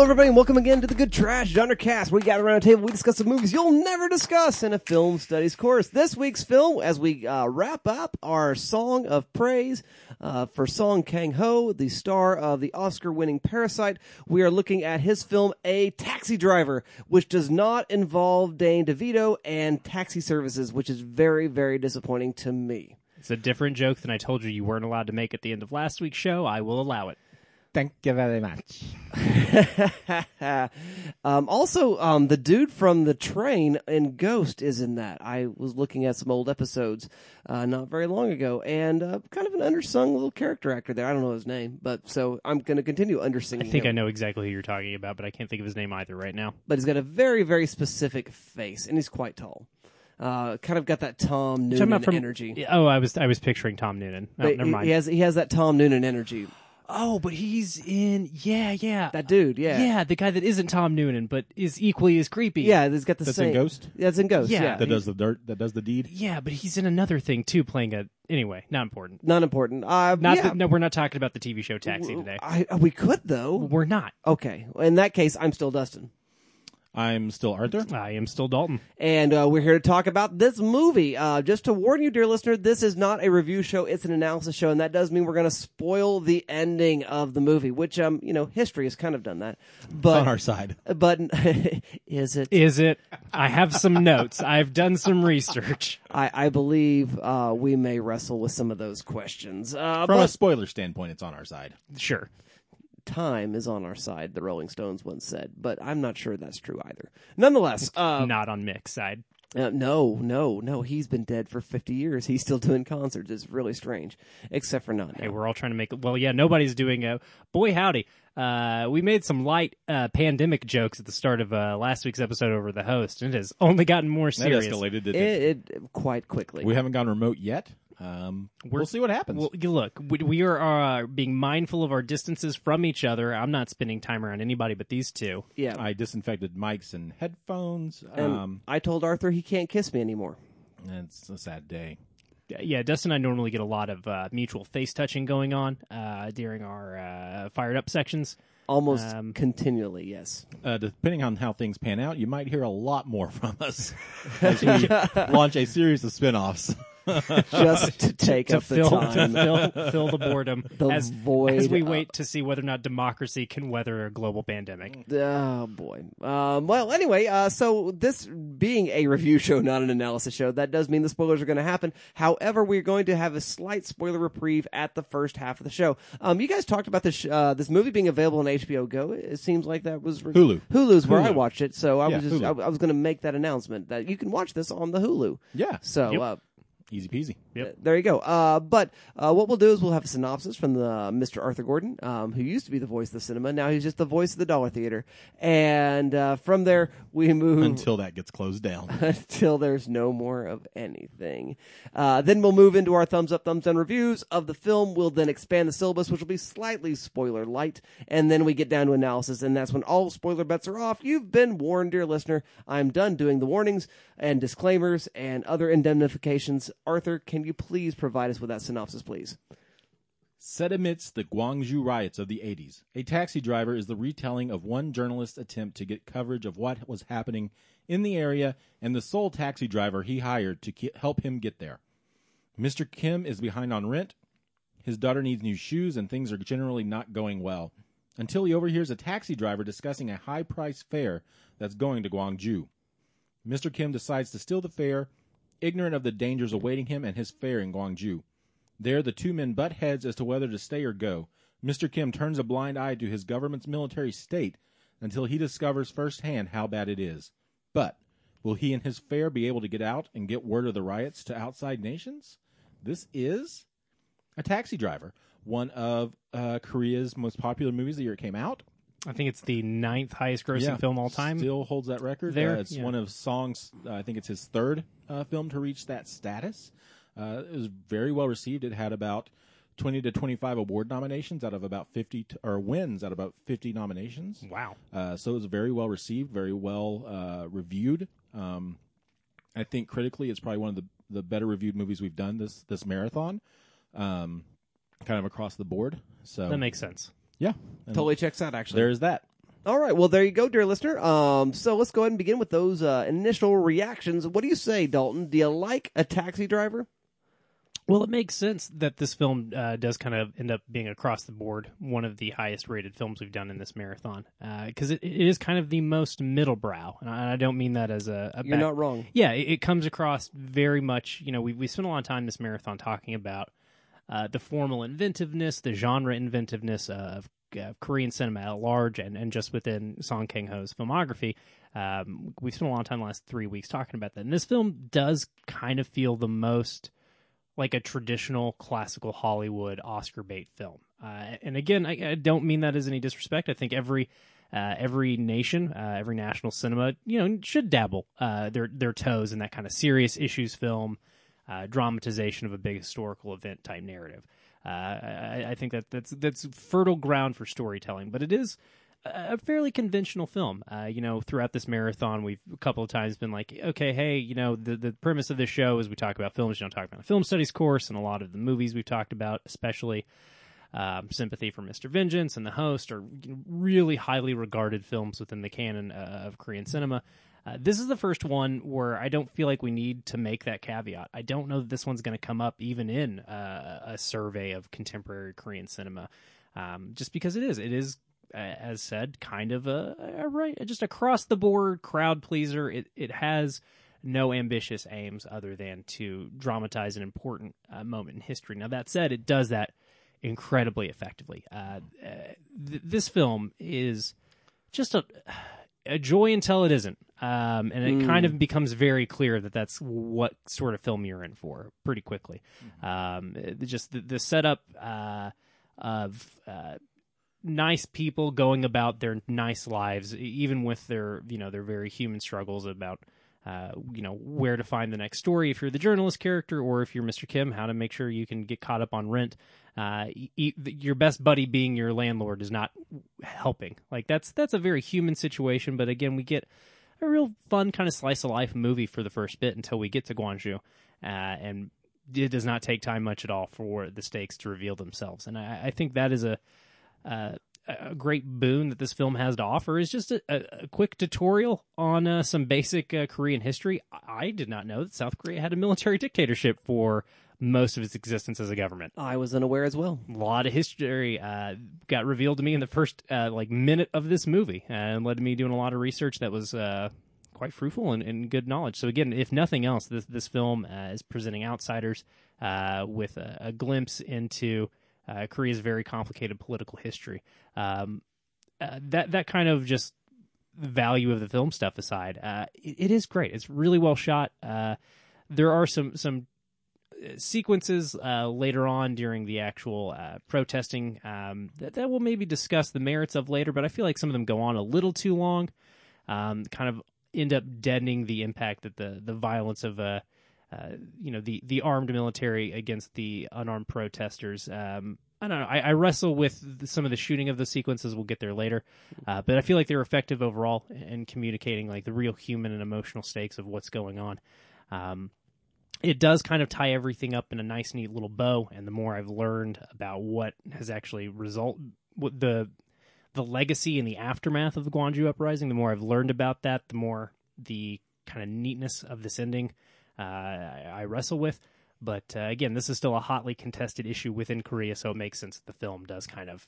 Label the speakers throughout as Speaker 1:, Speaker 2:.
Speaker 1: Hello, everybody, and welcome again to the Good Trash Genre Cast. We gather around a table, we discuss the movies you'll never discuss in a film studies course. This week's film, as we uh, wrap up our song of praise uh, for Song Kang Ho, the star of the Oscar-winning Parasite, we are looking at his film A Taxi Driver, which does not involve Danny DeVito and taxi services, which is very, very disappointing to me.
Speaker 2: It's a different joke than I told you you weren't allowed to make at the end of last week's show. I will allow it.
Speaker 3: Thank you very much.
Speaker 1: um, also, um, the dude from the train in Ghost is in that. I was looking at some old episodes uh, not very long ago, and uh, kind of an undersung little character actor there. I don't know his name, but so I'm going to continue undersinging.
Speaker 2: I think
Speaker 1: him.
Speaker 2: I know exactly who you're talking about, but I can't think of his name either right now.
Speaker 1: But he's got a very, very specific face, and he's quite tall. Uh, kind of got that Tom
Speaker 2: Talking
Speaker 1: Noonan
Speaker 2: from
Speaker 1: energy.
Speaker 2: Oh, I was I was picturing Tom Noonan. Oh, never mind.
Speaker 1: he has he has that Tom Noonan energy.
Speaker 2: Oh, but he's in yeah, yeah.
Speaker 1: That dude, yeah,
Speaker 2: yeah, the guy that isn't Tom Noonan but is equally as creepy.
Speaker 1: yeah. He's got the
Speaker 3: That's
Speaker 1: same
Speaker 3: in Ghost?
Speaker 1: That's in Ghost.
Speaker 2: Yeah.
Speaker 1: Yeah,
Speaker 3: That does the dirt. That does the deed.
Speaker 2: Yeah, but he's in another thing too, playing a anyway, not important.
Speaker 1: not important. Uh,
Speaker 2: Not
Speaker 1: yeah.
Speaker 2: that, no, we're not talking about the TV show Taxi today.
Speaker 1: I, we could though.
Speaker 2: We're not.
Speaker 1: Okay, in that case, I'm still Dustin,
Speaker 3: I'm still Arthur.
Speaker 2: I am still Dalton.
Speaker 1: and uh, we're here to talk about this movie. Uh, just to warn you, dear listener, this is not a review show; it's an analysis show, and that does mean we're going to spoil the ending of the movie. Which, um, you know, history has kind of done that. But
Speaker 3: on our side.
Speaker 1: but is it?
Speaker 2: Is it? I have some notes. I've done some research.
Speaker 1: I, I believe uh, we may wrestle with some of those questions. Uh,
Speaker 3: From a spoiler standpoint, it's on our side.
Speaker 2: Sure.
Speaker 1: Time is on our side, the Rolling Stones once said, but I'm not sure that's true either. Nonetheless, uh,
Speaker 2: not on Mick's side.
Speaker 1: uh, no, no, no, he's been dead for 50 years. He's still doing concerts. It's really strange, except for not
Speaker 2: Hey, we're all trying to make it. Well, yeah, nobody's doing a. Boy, howdy. Uh, we made some light uh, pandemic jokes at the start of uh, last week's episode over the host, and it has only gotten more
Speaker 3: That
Speaker 2: serious.
Speaker 3: escalated. Didn't
Speaker 1: It,
Speaker 3: it?
Speaker 1: it quite quickly.
Speaker 3: We haven't gone remote yet. Um, we'll see what happens.
Speaker 2: Well, look, we, we are uh, being mindful of our distances from each other. I'm not spending time around anybody but these two.
Speaker 1: yeah.
Speaker 3: I disinfected mics and headphones.
Speaker 1: and
Speaker 3: Um,
Speaker 1: I told Arthur he can't kiss me anymore.
Speaker 3: it's a sad day.
Speaker 2: Yeah, Dustin and I normally get a lot of uh, mutual face touching going on uh, during our uh, fired up sections.
Speaker 1: Almost
Speaker 2: Um,
Speaker 1: continually, yes.
Speaker 3: Uh, depending on how things pan out, you might hear a lot more from us as we launch a series of spin-offs.
Speaker 1: Just to take
Speaker 2: to
Speaker 1: up the time.
Speaker 2: to fill, fill the boredom
Speaker 1: The
Speaker 2: as,
Speaker 1: void
Speaker 2: as we
Speaker 1: of-
Speaker 2: wait to see whether or not democracy can weather a global pandemic.
Speaker 1: Oh boy. Um, well, anyway, uh, so this being a review show, not an analysis show, that does mean the spoilers are going to happen. However, we're going to have a slight spoiler reprieve at the first half of the show. Um, you guys talked about this uh, this movie being available on HBO Go. It seems like that was re-
Speaker 3: Hulu.
Speaker 1: Hulu's where I watched it, so I
Speaker 3: Yeah,
Speaker 1: was just I, I was going to make that announcement that you can watch this on the Hulu.
Speaker 3: Yeah.
Speaker 1: So.
Speaker 2: Yep.
Speaker 1: Uh,
Speaker 3: Easy peasy.
Speaker 2: Yep.
Speaker 1: there you go. Uh, but uh, what we'll do is we'll have a synopsis from the Mr. Arthur Gordon, um, who used to be the voice of the cinema. Now he's just the voice of the Dollar Theater, and uh, from there we move
Speaker 3: Until that gets closed down.
Speaker 1: until there's no more of anything. Uh, then we'll move into our thumbs up, thumbs down reviews of the film. We'll then expand the syllabus, which will be slightly spoiler light, and then we get down to analysis, and that's when all spoiler bets are off. You've been warned, dear listener. I'm done doing the warnings and disclaimers and other indemnifications. Arthur, can you please provide us with that synopsis, please?
Speaker 3: Set amidst the Gwangju riots of the 80s, A Taxi Driver is the retelling of one journalist's attempt to get coverage of what was happening in the area and the sole taxi driver he hired to ki- help him get there. Mr. Kim is behind on rent, his daughter needs new shoes, and things are generally not going well until he overhears a taxi driver discussing a high priced fare that's going to Gwangju. Mr. Kim decides to steal the fare, ignorant of the dangers awaiting him and his fare in Gwangju. There, the two men butt heads as to whether to stay or go. Mr. Kim turns a blind eye to his government's military state until he discovers firsthand how bad it is. But will he and his fare be able to get out and get word of the riots to outside nations? This is a taxi driver, one of uh, Korea's most popular movies the year it came out.
Speaker 2: I think it's the ninth highest grossing film all time.
Speaker 3: Still holds that record.
Speaker 2: There,
Speaker 3: Uh, it's
Speaker 2: yeah.
Speaker 3: one of Song's. Uh, I think it's his third uh, film to reach that status. Uh, it was very well received. It had about twenty to twenty-five award nominations out of about fifty, t- or wins out of about fifty nominations.
Speaker 2: Wow.
Speaker 3: Uh, so it was very well received, very well uh, reviewed. Um, I think critically, it's probably one of the, the better reviewed movies we've done this this marathon, um, kind of across the board. So
Speaker 2: That makes sense.
Speaker 3: Yeah,
Speaker 1: Totally checks out, actually.
Speaker 3: there's that.
Speaker 1: All right. Well, there you go, dear listener. Um, so let's go ahead and begin with those uh, initial reactions. What do you say, Dalton? Do you like a taxi driver?
Speaker 2: Well, it makes sense that this film uh, does kind of end up being across the board one of the highest rated films we've done in this marathon because it, it is kind of the most middle brow, and I, I don't mean that as a, a
Speaker 1: You're
Speaker 2: bad-
Speaker 1: not wrong.
Speaker 2: yeah, it, it comes across very much. You know, we we spent a lot of time this marathon talking about uh, the formal inventiveness, the genre inventiveness of uh, Korean cinema at large, and, and just within Song Kang Ho's filmography. Um, we've spent a of time the last three weeks talking about that, and this film does kind of feel the most like a traditional classical Hollywood Oscar bait film. Uh, and again, I, I don't mean that as any disrespect. I think every uh, every nation, uh, every national cinema, you know, should dabble uh, their their toes in that kind of serious issues film, uh, dramatization of a big historical event type narrative. Uh, I, I think that that's that's fertile ground for storytelling, but it is a fairly conventional film. Uh, you know, throughout this marathon, we've a couple of times been like, okay, hey, you know, the the premise of this show is we talk about films, you don't talk about a film studies course, and a lot of the movies we've talked about, especially um, Sympathy for Mr. Vengeance and The Host, are really highly regarded films within the canon uh, of Korean cinema. Uh, this is the first one where I don't feel like we need to make that caveat. I don't know that this one's going to come up even in uh, a survey of contemporary Korean cinema, um, just because it is. It is, uh, as said, kind of a, right, just across the board crowd pleaser. It it has no ambitious aims other than to dramatize an important uh, moment in history. Now that said, it does that incredibly effectively. Uh, uh, th- this film is just a a joy until it isn't. Um, and it kind of becomes very clear that that's what sort of film you're in for pretty quickly. Um, it- just the, the setup uh, of uh, nice people going about their nice lives, even with their you know their very human struggles about. Uh, you know where to find the next story if you're the journalist character, or if you're Mr. Kim, how to make sure you can get caught up on rent. Uh, your best buddy being your landlord is not helping. Like that's that's a very human situation. But again, we get a real fun kind of slice of life movie for the first bit until we get to Gwangju, uh, and it does not take time much at all for the stakes to reveal themselves. And I, I think that is a uh, a great boon that this film has to offer is just a, a, quick tutorial on uh, some basic uh, Korean history. I I did not know that South Korea had a military dictatorship for most of its existence as a government
Speaker 1: I was unaware as well.
Speaker 2: a lot of history uh, got revealed to me in the first uh, like minute of this movie, and led to me doing a lot of research that was uh, quite fruitful and, and good knowledge. So again, if nothing else, this this film uh, is presenting outsiders uh, with a, a glimpse into uh, Korea's very complicated political history. Um, uh, that that kind of just value of the film stuff aside, uh, it, it is great. It's really well shot. Uh, there are some some sequences uh, later on during the actual uh, protesting um, that, that we'll maybe discuss the merits of later, but I feel like some of them go on a little too long, um, kind of end up deadening the impact that the the violence of uh, you know the the armed military against the unarmed protesters. Um, I don't know. I, I wrestle with some of the shooting of the sequences. We'll get there later, uh, but I feel like they're effective overall in communicating like the real human and emotional stakes of what's going on. Um, it does kind of tie everything up in a nice, neat little bow. And the more I've learned about what has actually result, what the the legacy and the aftermath of the Gwangju uprising, the more I've learned about that, the more the kind of neatness of this ending I, I wrestle with. But uh, again, this is still a hotly contested issue within Korea, so it makes sense that the film does kind of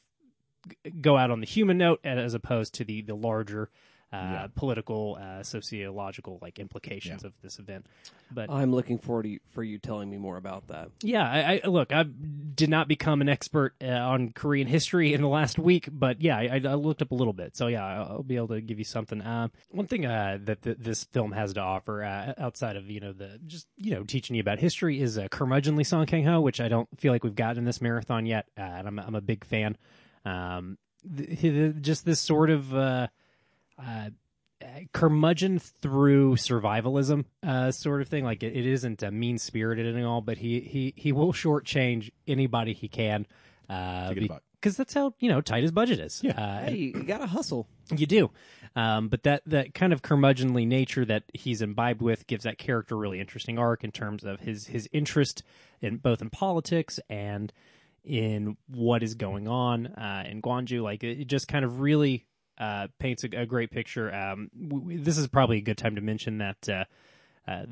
Speaker 2: go out on the human note as opposed to the the larger uh,
Speaker 3: Yeah.
Speaker 2: political, uh, sociological like implications of this event. But
Speaker 1: I'm looking forward to you, for you telling me more about that.
Speaker 2: yeah, I, I look. I did not become an expert uh, on Korean history in the last week, but yeah, I, I looked up a little bit. So yeah, I'll I'll be able to give you something. Uh, one thing uh, that th- this film has to offer, uh, outside of you know the just you know teaching you about history, is uh, curmudgeonly Song Kang Ho, which I don't feel like we've gotten in this marathon yet, uh, and I'm I'm a big fan. Um, th- th- just this sort of. Uh, uh, curmudgeon through survivalism uh, sort of thing. Like it, it isn't uh, mean spirited and all, but he he he will shortchange anybody he can. Uh,
Speaker 3: To get a buck.
Speaker 2: because that's how you know tight his budget is.
Speaker 3: Yeah.
Speaker 2: Uh,
Speaker 1: Hey, you gotta hustle.
Speaker 2: you do. Um, but that, that kind of curmudgeonly nature that he's imbibed with gives that character a really interesting arc in terms of his, his interest in both in politics and in what is going on uh, in Gwangju. Like it, it just kind of really uh, paints a, a great picture. Um, this is probably a good time to mention that uh, uh,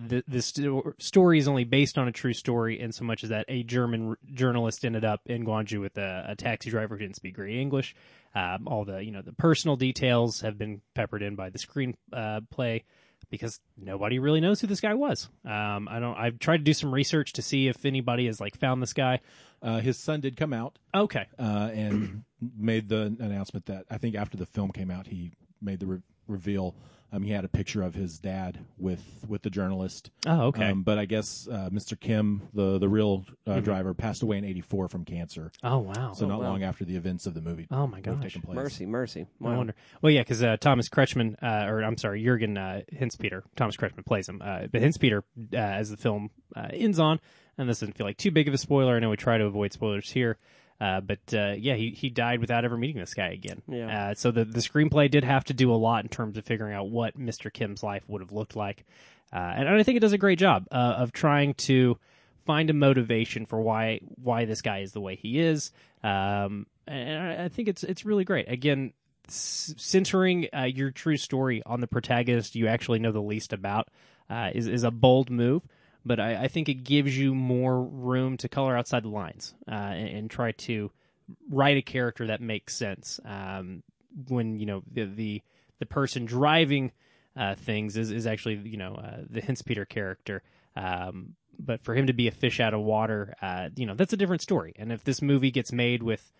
Speaker 2: story is only based on a true story, in so much as that a German r- journalist ended up in Gwangju with a, a taxi driver who didn't speak great English. Um, all the you know the personal details have been peppered in by the screenplay. Because nobody really knows who this guy was. Um, I don't. I've tried to do some research to see if anybody has like found this guy.
Speaker 3: Uh, his son did come out
Speaker 2: Okay,
Speaker 3: uh, and made the announcement that I think after the film came out, he made the re- reveal. Um, he had a picture of his dad with with the journalist.
Speaker 2: Oh, okay.
Speaker 3: Um, but I guess uh, Mr. Kim, the the real uh, driver, passed away in '84 from cancer.
Speaker 2: oh wow.
Speaker 3: So not
Speaker 1: wow.
Speaker 3: long after the events of the movie.
Speaker 2: Oh, my
Speaker 3: would
Speaker 2: gosh.
Speaker 3: taken place.
Speaker 1: Mercy, mercy.
Speaker 2: I wonder. Well, yeah, because uh, Thomas Kretschmann, uh, or I'm sorry, Jurgen uh, Hinzpeter, Thomas Kretschmann plays him. Uh, but Hinzpeter, uh, as the film uh, ends on, and this doesn't feel like too big of a spoiler. I know we try to avoid spoilers here. Uh, but uh, yeah, he, he died without ever meeting this guy again.
Speaker 1: Yeah.
Speaker 2: Uh, so the the screenplay did have to do a lot in terms of figuring out what Mr. Kim's life would have looked like, uh, and I think it does a great job uh, of trying to find a motivation for why why this guy is the way he is. Um, and I, I think it's it's really great. Again, s- centering uh, your true story on the protagonist you actually know the least about uh, is is a bold move. But I, I think it gives you more room to color outside the lines uh, and, and try to write a character that makes sense. Um, when you know the the, the person driving uh, things is, is actually you know uh, the Hinzpeter character. Um, but for him to be a fish out of water, uh, you know that's a different story. And if this movie gets made with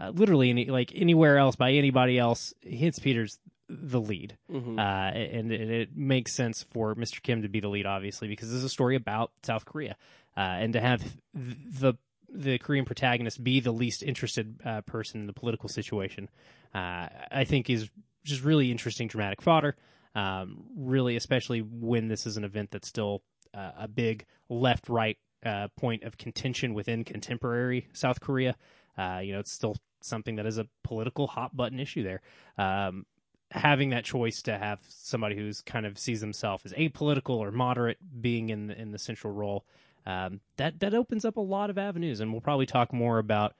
Speaker 2: uh, literally any, like anywhere else by anybody else, Hinzpeter's the lead,
Speaker 1: Mhm.
Speaker 2: uh, and, and it makes sense for Mr. Kim to be the lead, obviously, because this is a story about South Korea, uh, and to have th- the the Korean protagonist be the least interested uh, person in the political situation, uh, I think is just really interesting dramatic fodder. Um, really, especially when this is an event that's still uh, a big left right uh, point of contention within contemporary South Korea. Uh, you know, it's still something that is a political hot button issue there. Um, having that choice to have somebody who's kind of sees himself as apolitical or moderate being in the, in the central role, um, that that opens up a lot of avenues, and we'll probably talk more about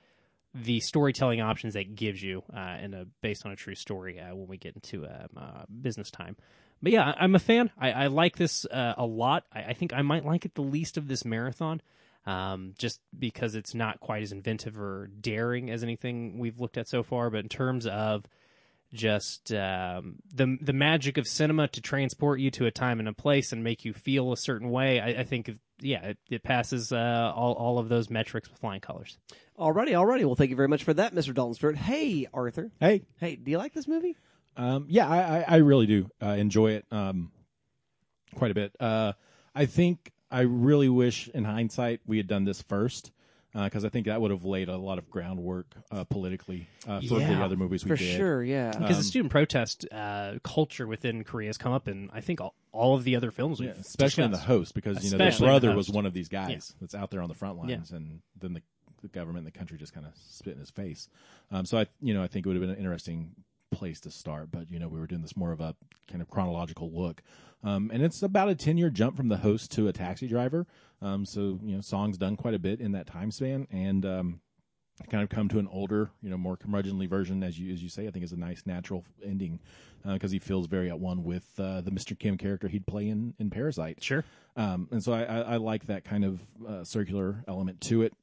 Speaker 2: the storytelling options that gives you uh, in a based on a true story uh, when we get into um, uh, business time. But yeah, I- I'm a fan. I, I like this uh, a lot. I, I think I might like it the least of this marathon, um, just because it's not quite as inventive or daring as anything we've looked at so far. But in terms of just um, the the magic of cinema to transport you to a time and a place and make you feel a certain way, I, I think yeah, it, it passes uh, all all of those metrics with flying colors.
Speaker 1: Alrighty, alrighty. Well, thank you very much for that, Mr. Dalton Stewart. Hey, Arthur.
Speaker 3: Hey,
Speaker 1: Hey, do you like this movie?
Speaker 3: Um, yeah, I, I, I really do uh, enjoy it um, quite a bit. Uh, I think I really wish, in hindsight, we had done this first because I think that would have laid a lot of groundwork uh, politically uh, for the other movies we
Speaker 1: For
Speaker 3: did.
Speaker 1: sure, yeah.
Speaker 2: because the student protest uh, culture within Korea has come up in I think all, all of the other films we've
Speaker 3: Yeah, especially in the host, because you know the
Speaker 2: Especially in the
Speaker 3: brother was one of these guys
Speaker 2: Yeah.
Speaker 3: that's out there on the front lines, and then the, the government, and the country, just kind of spit in his face. Um, so I, you know, I think it would have been an interesting place to start, but you know, we were doing this more of a kind of chronological look, um, and it's about a ten year jump from the host to a taxi driver. Um, so you know, songs done quite a bit in that time span, and um, kind of come to an older, you know, more curmudgeonly version, as you as you say. I think is a nice natural ending because he feels very at one with uh, the Mr. Kim character he'd play in in Parasite.
Speaker 2: Sure.
Speaker 3: Um, and so I, I, I like that kind of uh, circular element to it.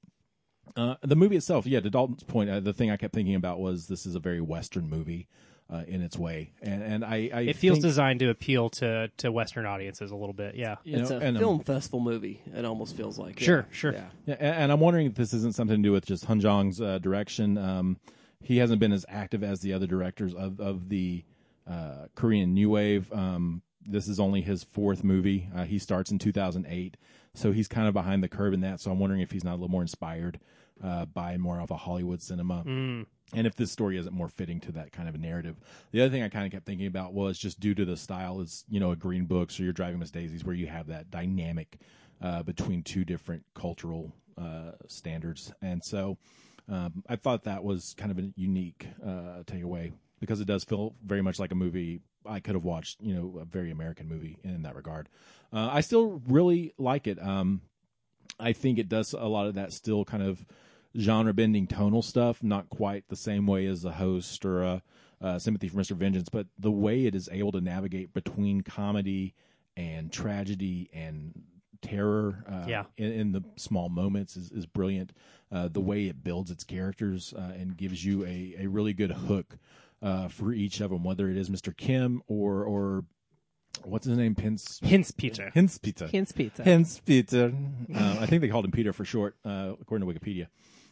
Speaker 3: Uh, the movie itself, yeah, to Dalton's point, uh, the thing I kept thinking about was this is a very Western movie uh, in its way, and and I, I
Speaker 2: It feels
Speaker 3: think,
Speaker 2: designed to appeal to to Western audiences a little bit. Yeah.
Speaker 1: it's
Speaker 3: know,
Speaker 1: a
Speaker 3: and, um,
Speaker 1: film festival movie. It almost feels like. yeah.
Speaker 2: Sure, sure.
Speaker 1: Yeah.
Speaker 3: Yeah, and, and I'm wondering if this isn't something to do with just Han Jong's uh, direction. Um, he hasn't been as active as the other directors of of the uh, Korean New Wave. Um, this is only his fourth movie. Uh, he starts in 2008, so he's kind of behind the curve in that. So I'm wondering if he's not a little more inspired uh, by more of a Hollywood cinema.
Speaker 2: Mm.
Speaker 3: And if this story isn't more fitting to that kind of a narrative, the other thing I kind of kept thinking about was just due to the style is you know a Green Books or you're driving Miss Daisies where you have that dynamic uh, between two different cultural uh, standards, and so um, I thought that was kind of a unique uh, takeaway because it does feel very much like a movie I could have watched, you know, a very American movie in that regard. Uh, I still really like it. Um, I think it does a lot of that still kind of genre bending tonal stuff, not quite the same way as the host or uh, uh, Sympathy for Mr. Vengeance, but the way it is able to navigate between comedy and tragedy and terror uh,
Speaker 2: Yeah.
Speaker 3: in, in the small moments is, is brilliant. Uh, the way it builds its characters uh, and gives you a, a really good hook uh, for each of them, whether it is Mr. Kim or or what's his name, Pence
Speaker 2: Hints Peter.
Speaker 3: Hints Peter.
Speaker 2: Hints Peter.
Speaker 3: Hence Peter. Um, I think they called him Peter for short, uh, according to Wikipedia.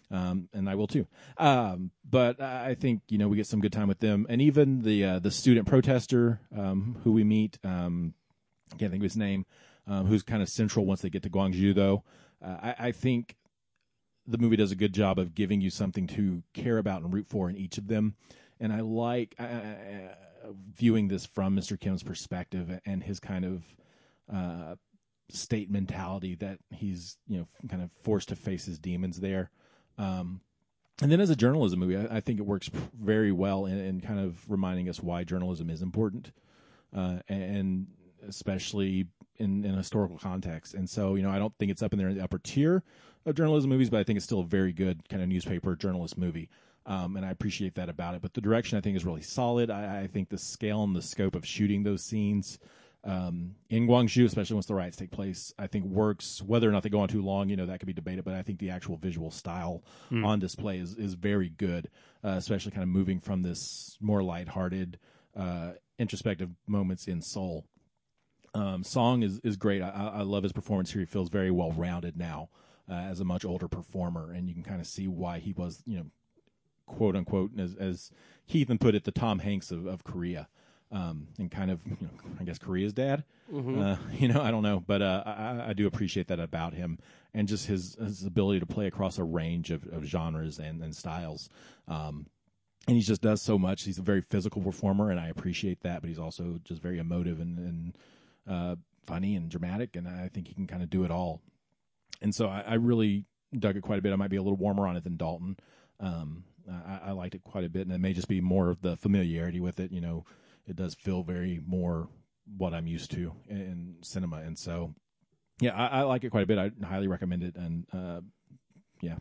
Speaker 3: Um, and I will too. Um, but I think you know we get some good time with them, and even the uh, the student protester um, who we meet. Um, I can't think of his name. Um, who's kind of central once they get to Gwangju, though. Uh, I, I think the movie does a good job of giving you something to care about and root for in each of them. And I like uh, viewing this from Mr. Kim's perspective and his kind of uh, state mentality that he's you know kind of forced to face his demons there. Um, and then as a journalism movie, I, I think it works very well in, in kind of reminding us why journalism is important, uh, and especially in, in historical context. And so, you know, I don't think it's up in there in the upper tier of journalism movies, but I think it's still a very good kind of newspaper journalist movie. Um, and I appreciate that about it. But the direction I think is really solid. I, I think the scale and the scope of shooting those scenes um, in Gwangju, especially once the riots take place, I think works. Whether or not they go on too long, you know, that could be debated. But I think the actual visual style on display is, is very good, uh, especially kind of moving from this more lighthearted, uh, introspective moments in Seoul. Um, Song is, is great. I, I I love his performance here. He feels very well rounded now uh, as a much older performer, and you can kind of see why he was, you know, quote unquote, as, as Heathen put it, the Tom Hanks of, of Korea, um, and kind of, you know, I guess Korea's dad. Uh, you know, I don't know, but uh, I, I do appreciate that about him, and just his his ability to play across a range of, of genres and, and styles. Um, and he just does so much. He's a very physical performer, and I appreciate that. But he's also just very emotive and, and uh, funny and dramatic, and I think he can kind of do it all. And so I, I really dug it quite a bit. I might be a little warmer on it than Dalton. Um, I, I liked it quite a bit, and it may just be more of the familiarity with it. You know, it does feel very more what I'm used to in, in cinema, and so yeah, I, I like it quite a bit. I highly recommend it, and uh, yeah,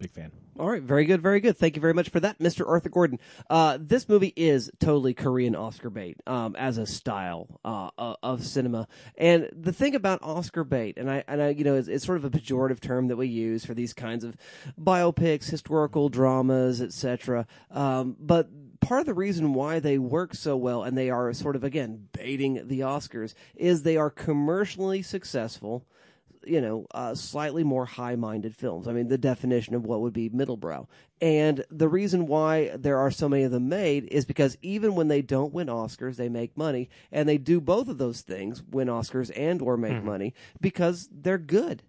Speaker 3: big fan.
Speaker 1: All right, very good, very good. Thank you very much for that, Mr. Arthur Gordon. Uh, this movie is totally Korean Oscar bait um, as a style uh, of cinema. And the thing about Oscar bait, and I, and I, you know, it's, it's sort of a pejorative term that we use for these kinds of biopics, historical dramas, etc. Um, but part of the reason why they work so well and they are sort of again baiting the Oscars is they are commercially successful you know, uh, slightly more high-minded films. I mean, the definition of what would be middlebrow. And the reason why there are so many of them made is because even when they don't win Oscars, they make money, and they do both of those things: win Oscars and or make money because they're good.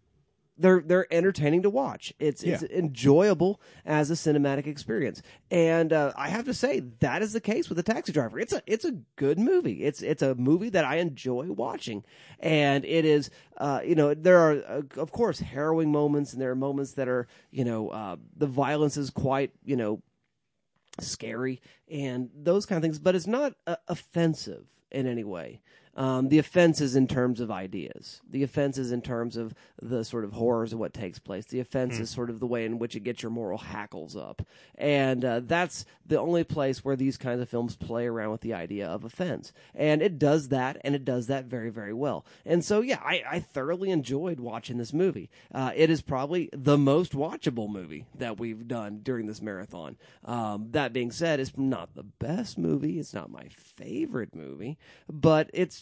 Speaker 1: They're they're entertaining to watch. It's it's enjoyable as a cinematic experience, and uh, I have to say that is the case with the Taxi Driver. It's a it's a good movie. It's it's a movie that I enjoy watching, and it is uh, you know there are uh, of course harrowing moments, and there are moments that are you know uh, the violence is quite you know scary and those kind of things, but it's not uh, offensive in any way. Um, the offense is in terms of ideas. The offense is in terms of the sort of horrors of what takes place. The offense is sort of the way in which it gets your moral hackles up. And uh, that's the only place where these kinds of films play around with the idea of offense. And it does that, and it does that very, very well. And so, yeah, I, I thoroughly enjoyed watching this movie. Uh, it is probably the most watchable movie that we've done during this marathon. Um, that being said, it's not the best movie. It's not my favorite movie, but it's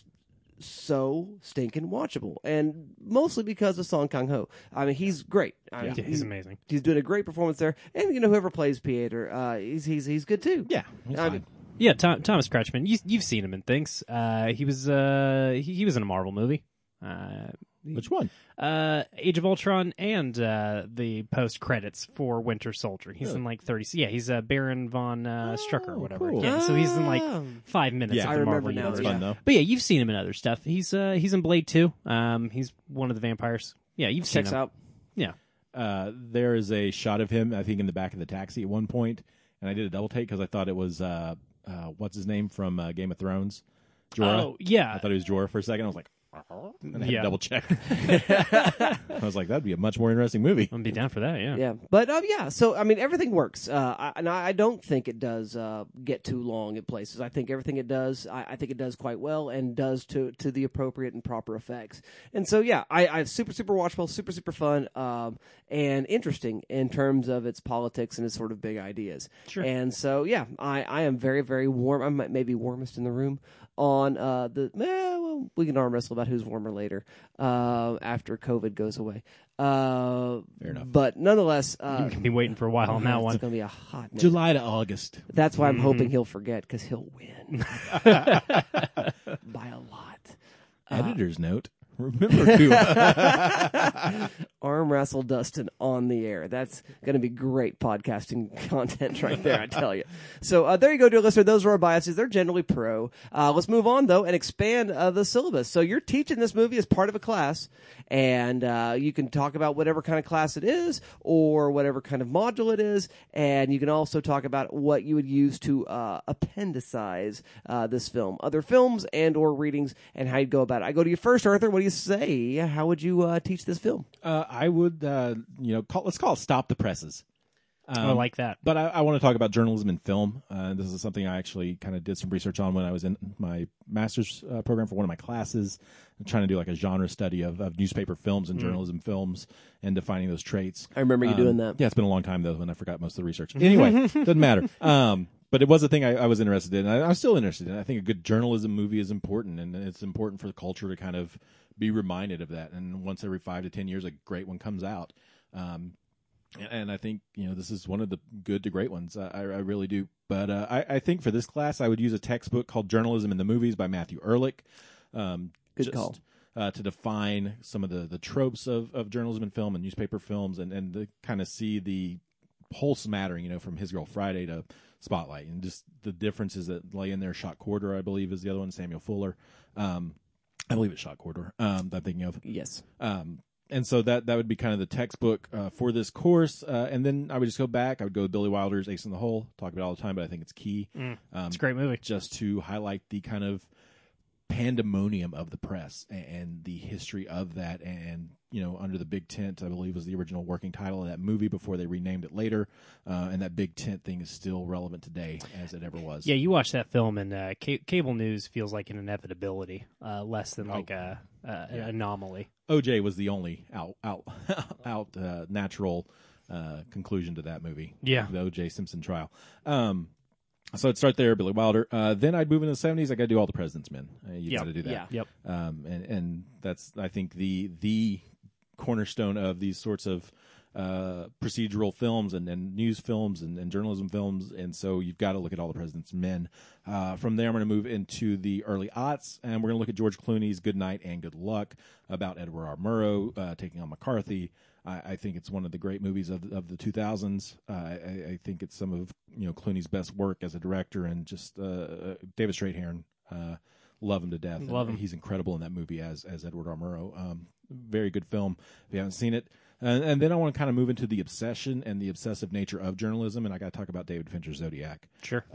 Speaker 1: so stinking watchable, and mostly because of Song Kang Ho. I mean, he's great. I mean,
Speaker 2: Yeah, he's amazing.
Speaker 1: He's doing a great performance there, and you know whoever plays Pieter, uh, he's he's he's good too.
Speaker 3: Yeah, he's fine.
Speaker 1: mean,
Speaker 2: Yeah, Tom, Thomas Kretschmann. You, you've seen him in things. Uh, he was uh, he, he was in a Marvel movie. Uh,
Speaker 3: Which one?
Speaker 2: uh, Age of Ultron and uh, the post credits for Winter Soldier. He's in like thirty. Yeah, he's uh, Baron von uh, Strucker or whatever.
Speaker 3: cool.
Speaker 2: Yeah, so he's in like
Speaker 1: Oh.
Speaker 2: five minutes
Speaker 3: Yeah,
Speaker 2: of
Speaker 3: I
Speaker 2: the
Speaker 1: remember
Speaker 2: Marvel
Speaker 1: now,
Speaker 2: universe.
Speaker 1: yeah.
Speaker 3: Fun though.
Speaker 2: But yeah, you've seen him in other stuff. He's uh, he's in Blade too. Um, he's one of the vampires. Yeah, you've seen
Speaker 1: checks
Speaker 2: him.
Speaker 1: out.
Speaker 2: Yeah.
Speaker 3: Uh, there is a shot of him, I think, in the back of the taxi at one point, and I did a double take because I thought it was uh, uh, what's his name from uh, Game of Thrones, Jorah.
Speaker 2: Oh yeah,
Speaker 3: I thought it was Jorah for a second. I was like, and I had
Speaker 2: Yeah.
Speaker 3: to double check. I was like, that'd be a much more interesting movie.
Speaker 2: I'd be down for that. Yeah.
Speaker 1: Yeah, but um, yeah. So I mean, everything works, uh, I, and I I don't think it does uh, get too long at places. I think everything it does, I, I think it does quite well, and does to to the appropriate and proper effects. And so yeah, I, I super super watchable, super super fun, um, and interesting in terms of its politics and its sort of big ideas.
Speaker 2: Sure.
Speaker 1: And so yeah, I I am very very warm. I'm maybe warmest in the room on uh, the. Eh, well, we can arm wrestle about who's warmer later uh, after COVID goes away. Uh,
Speaker 3: Fair enough.
Speaker 1: But nonetheless, uh,
Speaker 2: You can be waiting for a while on that
Speaker 1: it's
Speaker 2: one.
Speaker 1: going to be a hot. minute.
Speaker 3: July to August.
Speaker 1: That's why I'm
Speaker 2: Mm-hmm.
Speaker 1: hoping he'll forget because he'll win by a lot.
Speaker 3: Editor's note. Remember to
Speaker 1: Arm wrestle Dustin on the air. That's going to be great podcasting content right there, I tell you. So uh, there you go, dear listener. Those are our biases. They're generally pro. Uh, let's move on though and expand uh, the syllabus. So you're teaching this movie as part of a class, and uh, you can talk about whatever kind of class it is or whatever kind of module it is, and you can also talk about what you would use to uh, appendicize uh, this film, other films and or readings, and how you'd go about it. I go to you first, Arthur. What do you say? How would you uh, teach this film?
Speaker 3: uh, I would, uh, you know, call, let's call it "Stop the Presses."
Speaker 2: I like that.
Speaker 3: But I, I want to talk about journalism and film. Uh, this is something I actually kind of did some research on when I was in my master's uh, program for one of my classes. I'm trying to do like a genre study of, of newspaper films and journalism films and defining those traits.
Speaker 1: I remember you
Speaker 3: Um,
Speaker 1: doing that.
Speaker 3: Yeah, it's been a long time though, and I forgot most of the research. Anyway, doesn't matter. Um, but it was a thing I, I was interested in. I, I'm still interested in. I think a good journalism movie is important, and it's important for the culture to kind of be reminded of that. And once every five to ten years, a great one comes out. Um, and- and I think you know this is one of the good to great ones. I, I really do. But uh, I, I think for this class, I would use a textbook called "Journalism in the Movies" by Matthew Ehrlich. Um,
Speaker 1: Good
Speaker 3: just,
Speaker 1: call.
Speaker 3: Uh, to define some of the, the tropes of, of journalism and film and newspaper films, and and to kind of see the whole smattering, you know, from His Girl Friday to Spotlight, and just the differences that lay in there. Shock Corridor, I believe, is the other one. Samuel Fuller. Um, I believe it's Shock Corridor. Um, that I'm thinking of.
Speaker 1: Yes.
Speaker 3: Um, and so that that would be kind of the textbook uh, for this course. Uh, and then I would just go back. I would go with Billy Wilder's Ace in the Hole. Talk about it all the time, but I think it's key um,
Speaker 2: It's a great movie.
Speaker 3: just to highlight the kind of pandemonium of the press and, and the history of that. And you know, under the big tent, I believe was the original working title of that movie before they renamed it later. Uh, and that big tent thing is still relevant today as it ever was.
Speaker 2: Yeah, you watch that film, and uh, ca- cable news feels like an inevitability, uh, less than like a, a an anomaly.
Speaker 3: OJ was the only out out out uh, natural uh, conclusion to that movie.
Speaker 2: Yeah.
Speaker 3: the OJ Simpson trial. Um, so I'd start there, Billy Wilder. Uh, then I'd move into the seventies. I got to do all the President's Men. Uh, you
Speaker 2: Yep.
Speaker 3: got to do that.
Speaker 1: Yeah.
Speaker 2: Yep.
Speaker 3: Um, and and that's I think the the cornerstone of these sorts of uh, procedural films and, and news films and, and journalism films. And so you've got to look at all the President's Men. Uh, from there, I'm going to move into the early aughts, and we're going to look at George Clooney's Good Night and Good Luck about Edward R. Murrow uh, taking on McCarthy. I, I think it's one of the great movies of of the 2000s. Uh, I, I think it's some of you know Clooney's best work as a director, and just uh, uh, David Strathairn. Uh, love him to death.
Speaker 2: Love him.
Speaker 3: He's incredible in that movie as as Edward R. Murrow. Um, very good film. If you haven't seen it. And, and then I want to kind of move into the obsession and the obsessive nature of journalism, and I got to talk about David Fincher's Zodiac
Speaker 2: Sure.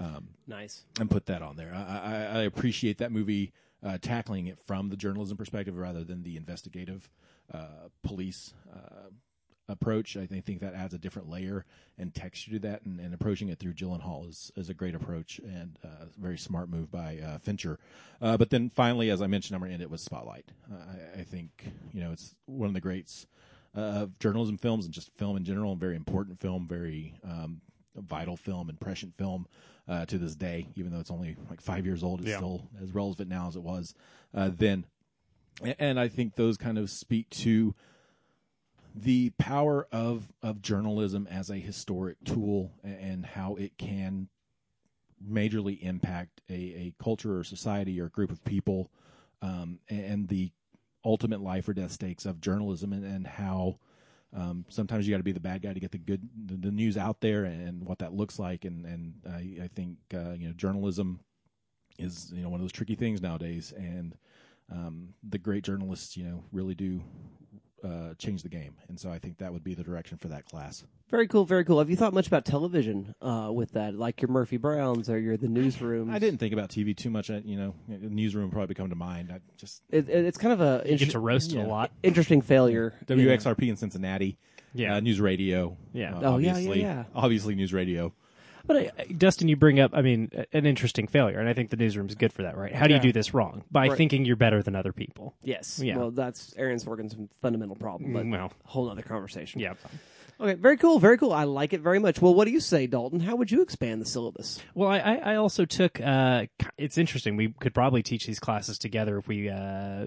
Speaker 1: Nice.
Speaker 3: and put that on there. I, I, I appreciate that movie uh, tackling it from the journalism perspective rather than the investigative uh, police uh, approach. I think, that adds a different layer and texture to that, and, and approaching it through Gyllenhaal is, is a great approach and uh, very smart move by uh, Fincher. Uh, but then finally, as I mentioned, I'm going to end it with Spotlight. Uh, I, I think you know it's one of the greats uh, of journalism films and just film in general. A very important film, very um, vital film and prescient film uh, to this day, even though it's only like five years old. It's
Speaker 2: Yeah.
Speaker 3: still as relevant now as it was uh, then. And I think those kind of speak to the power of of journalism as a historic tool and how it can majorly impact a, a culture or society or group of people um, and the ultimate life or death stakes of journalism and, and how um, sometimes you got to be the bad guy to get the good the, the news out there and what that looks like. And and I, I think uh, you know journalism is you know one of those tricky things nowadays. And um, the great journalists you know really do uh, change the game. And so I think that would be the direction for that class.
Speaker 1: Very cool, very cool. Have you thought much about television uh, with that, like your Murphy Browns or your the newsroom?
Speaker 3: I didn't think about TV too much. I, you know, the newsroom probably come to mind. I just
Speaker 1: It, it, it's kind of a
Speaker 2: You get to roast
Speaker 3: yeah.
Speaker 2: a lot.
Speaker 1: interesting failure. you know.
Speaker 3: WKRP in Cincinnati.
Speaker 2: Yeah.
Speaker 3: uh, news radio.
Speaker 2: Yeah.
Speaker 3: uh,
Speaker 1: Oh, yeah, yeah, yeah.
Speaker 3: Obviously, news radio.
Speaker 2: But I, I- Dustin, you bring up, I mean, an interesting failure, and I think the newsroom is good for that, right? How do you do this wrong? By
Speaker 1: Right.
Speaker 2: thinking you're better than other people.
Speaker 1: Yes.
Speaker 2: Yeah.
Speaker 1: Well, that's Aaron Sorkin's fundamental problem, but
Speaker 2: Mm, well.
Speaker 1: whole other conversation.
Speaker 2: Yeah.
Speaker 1: Okay. Very cool. Very cool. I like it very much. Well, what do you say, Dalton? How would you expand the syllabus?
Speaker 2: Well, I, I I also took. Uh, it's interesting. We could probably teach these classes together if we uh,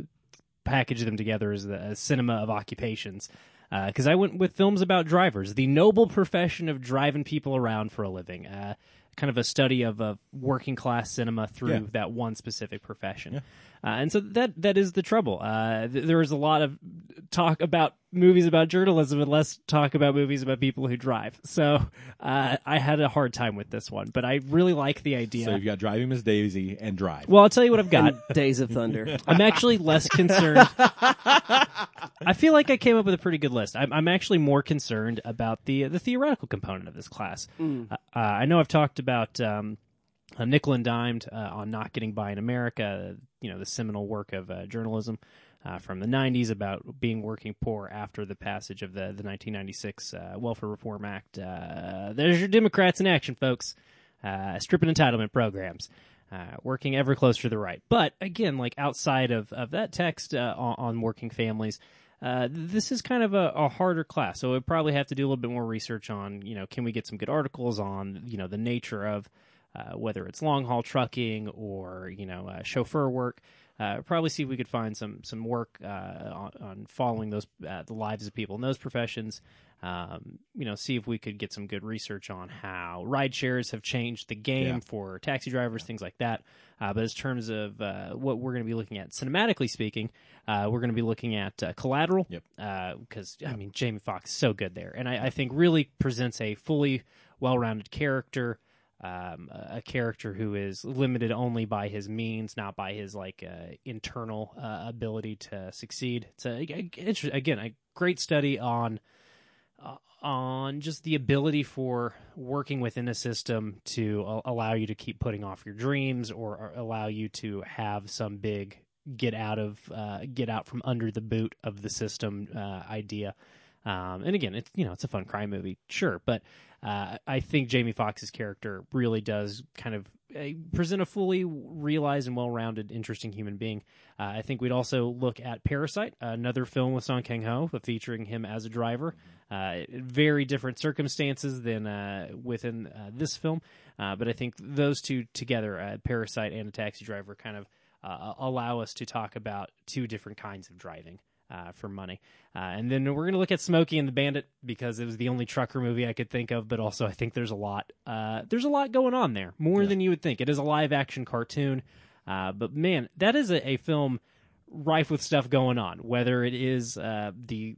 Speaker 2: package them together as the as cinema of occupations. Because I went with films about drivers, the noble profession of driving people around for a living. Uh, kind of a study of uh, working class cinema through
Speaker 3: Yeah.
Speaker 2: that one specific profession. Uh, and so that that is the trouble. Uh, th- there is a lot of talk about movies about journalism and less talk about movies about people who drive. So uh, I had a hard time with this one, but I really like the idea.
Speaker 3: So you've got Driving Miss Daisy and Drive.
Speaker 2: well, I'll tell you what I've got.
Speaker 1: Days of Thunder.
Speaker 2: I'm actually less concerned. I feel like I came up with a pretty good list. I'm, I'm actually more concerned about the the theoretical component of this class. Uh, uh, I know I've talked about um, uh, nickel and dimed uh, on not getting by in America. You know, the seminal work of uh, journalism. Uh, from the 90s about being working poor after the passage of the, the 1996 uh, Welfare Reform Act. Uh, there's your Democrats in action, folks. Uh, stripping entitlement programs working ever closer to the right. But again, like outside of, of that text on, on working families, this is kind of a, a harder class. So we probably have to do a little bit more research on, you know, can we get some good articles on, you know, the nature of uh, whether it's long haul trucking or, you know, uh, chauffeur work. Uh, probably see if we could find some some work uh, on, on following those uh, the lives of people in those professions. Um, you know, see if we could get some good research on how ride shares have changed the game
Speaker 3: Yeah.
Speaker 2: for taxi drivers, things like that. Uh, but as terms of uh, what we're going to be looking at, cinematically speaking, uh, we're going to be looking at uh, Collateral.
Speaker 3: Yep.
Speaker 2: Because I mean, Jamie Foxx is so good there, and I, I think really presents a fully well-rounded character. Um, a character who is limited only by his means, not by his like uh, internal uh, ability to succeed. It's a, again a great study on uh, on just the ability for working within a system to a- allow you to keep putting off your dreams or, or allow you to have some big get out of uh, get out from under the boot of the system uh, idea. Um, and again, it's you know it's a fun crime movie, sure, but uh, I think Jamie Foxx's character really does kind of uh, present a fully realized and well-rounded, interesting human being. Uh, I think we'd also look at Parasite, another film with Song Kang Ho, featuring him as a driver. Uh, very different circumstances than uh, within uh, this film, uh, but I think those two together, Parasite and a Taxi Driver, kind of allow us to talk about two different kinds of driving uh, for money. Uh, and then we're going to look at Smokey and the Bandit because it was the only trucker movie I could think of, but also I think there's a lot. Uh, there's a lot going on there, more than you would think. It is a live action cartoon, uh, but man, that is a, a film rife with stuff going on. Whether it is uh, the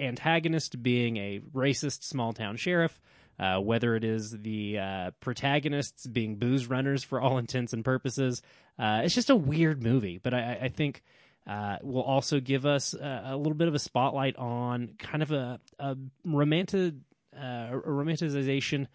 Speaker 2: antagonist being a racist small town sheriff. Uh, whether it is the uh, protagonists being booze runners for all intents and purposes, uh, it's just a weird movie. But I- I think uh, will also give us uh, a little bit of a spotlight on kind of a, a romantic uh, a romanticization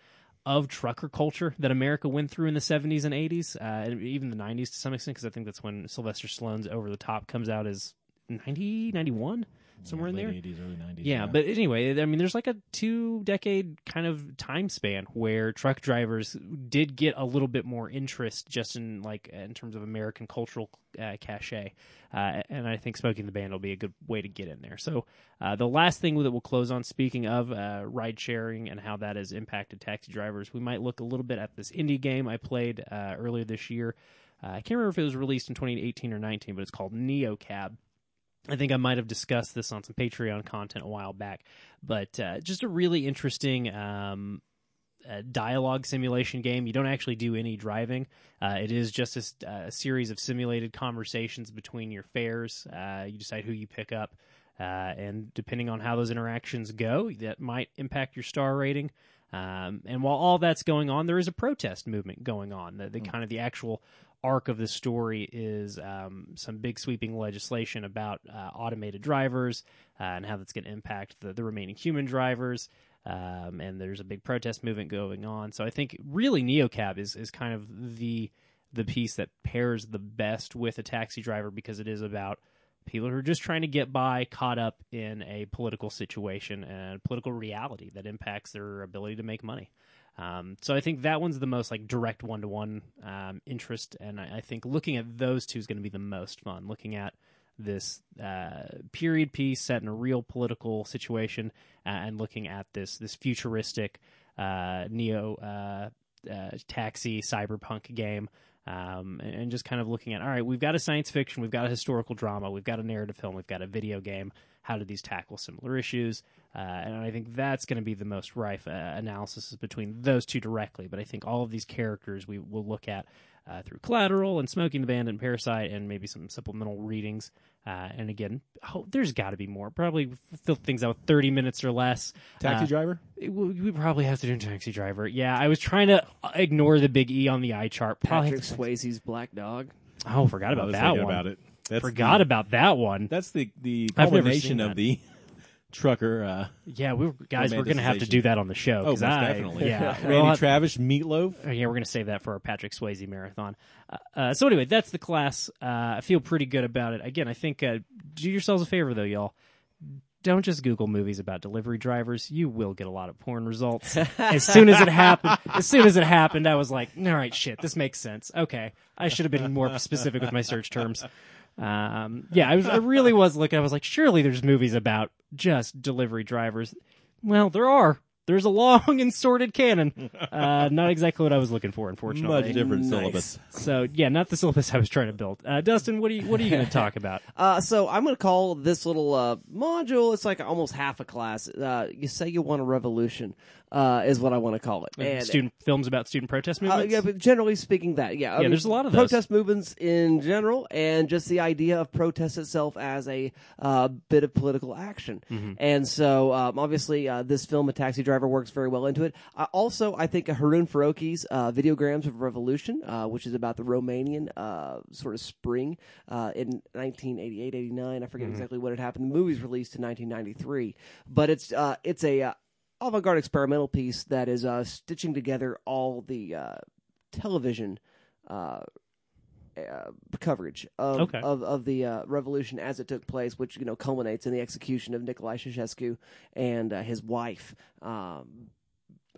Speaker 2: of trucker culture that America went through in the 70s and 80s, uh, and even the 90s to some extent, because I think that's when Sylvester Stallone's Over the Top comes out as 90, 91, somewhere in
Speaker 3: Late
Speaker 2: there.
Speaker 3: 80s, early 90s.
Speaker 2: Yeah, but anyway, I mean, there's like a two decade kind of time span where truck drivers did get a little bit more interest just in like in terms of American cultural uh, cachet, uh, and I think Smokey and the Bandit will be a good way to get in there. So uh, the last thing that we'll close on, speaking of uh, ride sharing and how that has impacted taxi drivers, we might look a little bit at this indie game I played uh, earlier this year. Uh, I can't remember if it was released in 2018 or 19, but it's called NeoCab. I think I might have discussed this on some Patreon content a while back, but uh, just a really interesting um, uh, dialogue simulation game. You don't actually do any driving. Uh, it is just a series of simulated conversations between your fares. Uh, you decide who you pick up, uh, and depending on how those interactions go, that might impact your star rating. Um, and while all that's going on, there is a protest movement going on. The, the kind of the actual arc of the story is um, some big sweeping legislation about uh, automated drivers uh, and how that's going to impact the, the remaining human drivers. Um, and there's a big protest movement going on. So I think really Neocab is is kind of the the piece that pairs the best with a taxi driver because it is about people who are just trying to get by, caught up in a political situation and political reality that impacts their ability to make money. Um, so I think that one's the most like direct one to one interest, and I, I, think looking at those two is going to be the most fun. Looking at this uh, period piece set in a real political situation, uh, and looking at this this futuristic uh, neo uh, uh, taxi cyberpunk game. Um, and, and just kind of looking at all right, we've got a science fiction, we've got a historical drama, we've got a narrative film, we've got a video game. How do these tackle similar issues? Uh, and I think that's going to be the most rife uh, analysis between those two directly. But I think all of these characters we will look at uh, through Collateral and Smokey and the Bandit and Parasite and maybe some supplemental readings. Uh, and again, oh, there's got to be more. Probably fill things out with 30 minutes or less.
Speaker 3: Taxi
Speaker 2: Uh,
Speaker 3: driver?
Speaker 2: we, we probably have to do Taxi Driver. Yeah, I was trying to ignore the big E on the eye chart. Probably
Speaker 1: Patrick Swayze's Black Dog.
Speaker 2: Oh, forgot
Speaker 3: I
Speaker 2: about
Speaker 3: was
Speaker 2: that one.
Speaker 3: about it. That's
Speaker 2: Forgot
Speaker 3: the,
Speaker 2: about that one.
Speaker 3: That's the the
Speaker 2: I've never
Speaker 3: culmination
Speaker 2: seen
Speaker 3: of
Speaker 2: that.
Speaker 3: the trucker. Uh,
Speaker 2: Yeah, we were, guys, we're gonna have to do that on the show.
Speaker 3: oh,
Speaker 2: 'cause
Speaker 3: most
Speaker 2: I-
Speaker 3: definitely.
Speaker 2: Yeah,
Speaker 3: Randy
Speaker 2: We'll
Speaker 3: Travis, Meatloaf.
Speaker 2: Uh, yeah, we're going to save that for our Patrick Swayze marathon. Uh, uh, so anyway, that's the class. Uh, I feel pretty good about it. Again, I think uh, do yourselves a favor though, y'all. Don't just Google movies about delivery drivers. You will get a lot of porn results. as soon as it happened, as soon as it happened, I was like, "All right, shit, this makes sense." Okay, I should have been more specific with my search terms. Um, yeah, I, was, I really was looking. I was like, surely there's movies about just delivery drivers. Well, there are. There's a long and sordid canon. Uh, not exactly what I was looking for, unfortunately.
Speaker 3: Much different
Speaker 1: Nice.
Speaker 3: syllabus.
Speaker 2: So yeah, not the syllabus I was trying to build. Uh, Dustin, what are you what are you going to talk about?
Speaker 1: Uh, so I'm going to call this little uh, module. It's like almost half a class. Uh, you say you want a revolution, uh, is what I want to call it. And-
Speaker 2: student films about student protest
Speaker 1: Uh,
Speaker 2: movements.
Speaker 1: yeah, but generally speaking, that yeah, I
Speaker 2: Yeah, there's a lot of those.
Speaker 1: protest movements in general, and just the idea of protest itself as a uh, bit of political action.
Speaker 2: Mm-hmm.
Speaker 1: And so, um, obviously, uh, this film, A Taxi Driver, works very well into it. Uh, also, I think Harun Farocki's uh, Videograms of Revolution, uh, which is about the Romanian uh, sort of spring uh, in 1988, 89. I forget
Speaker 2: Mm-hmm.
Speaker 1: exactly what had happened. The movie's released in 1993, but it's uh, it's a uh, avant-garde experimental piece that is uh, stitching together all the uh, television uh, coverage of,
Speaker 2: Okay.
Speaker 1: of of the uh, revolution as it took place, which you know culminates in the execution of Nicolae Ceausescu and uh, his wife. Um,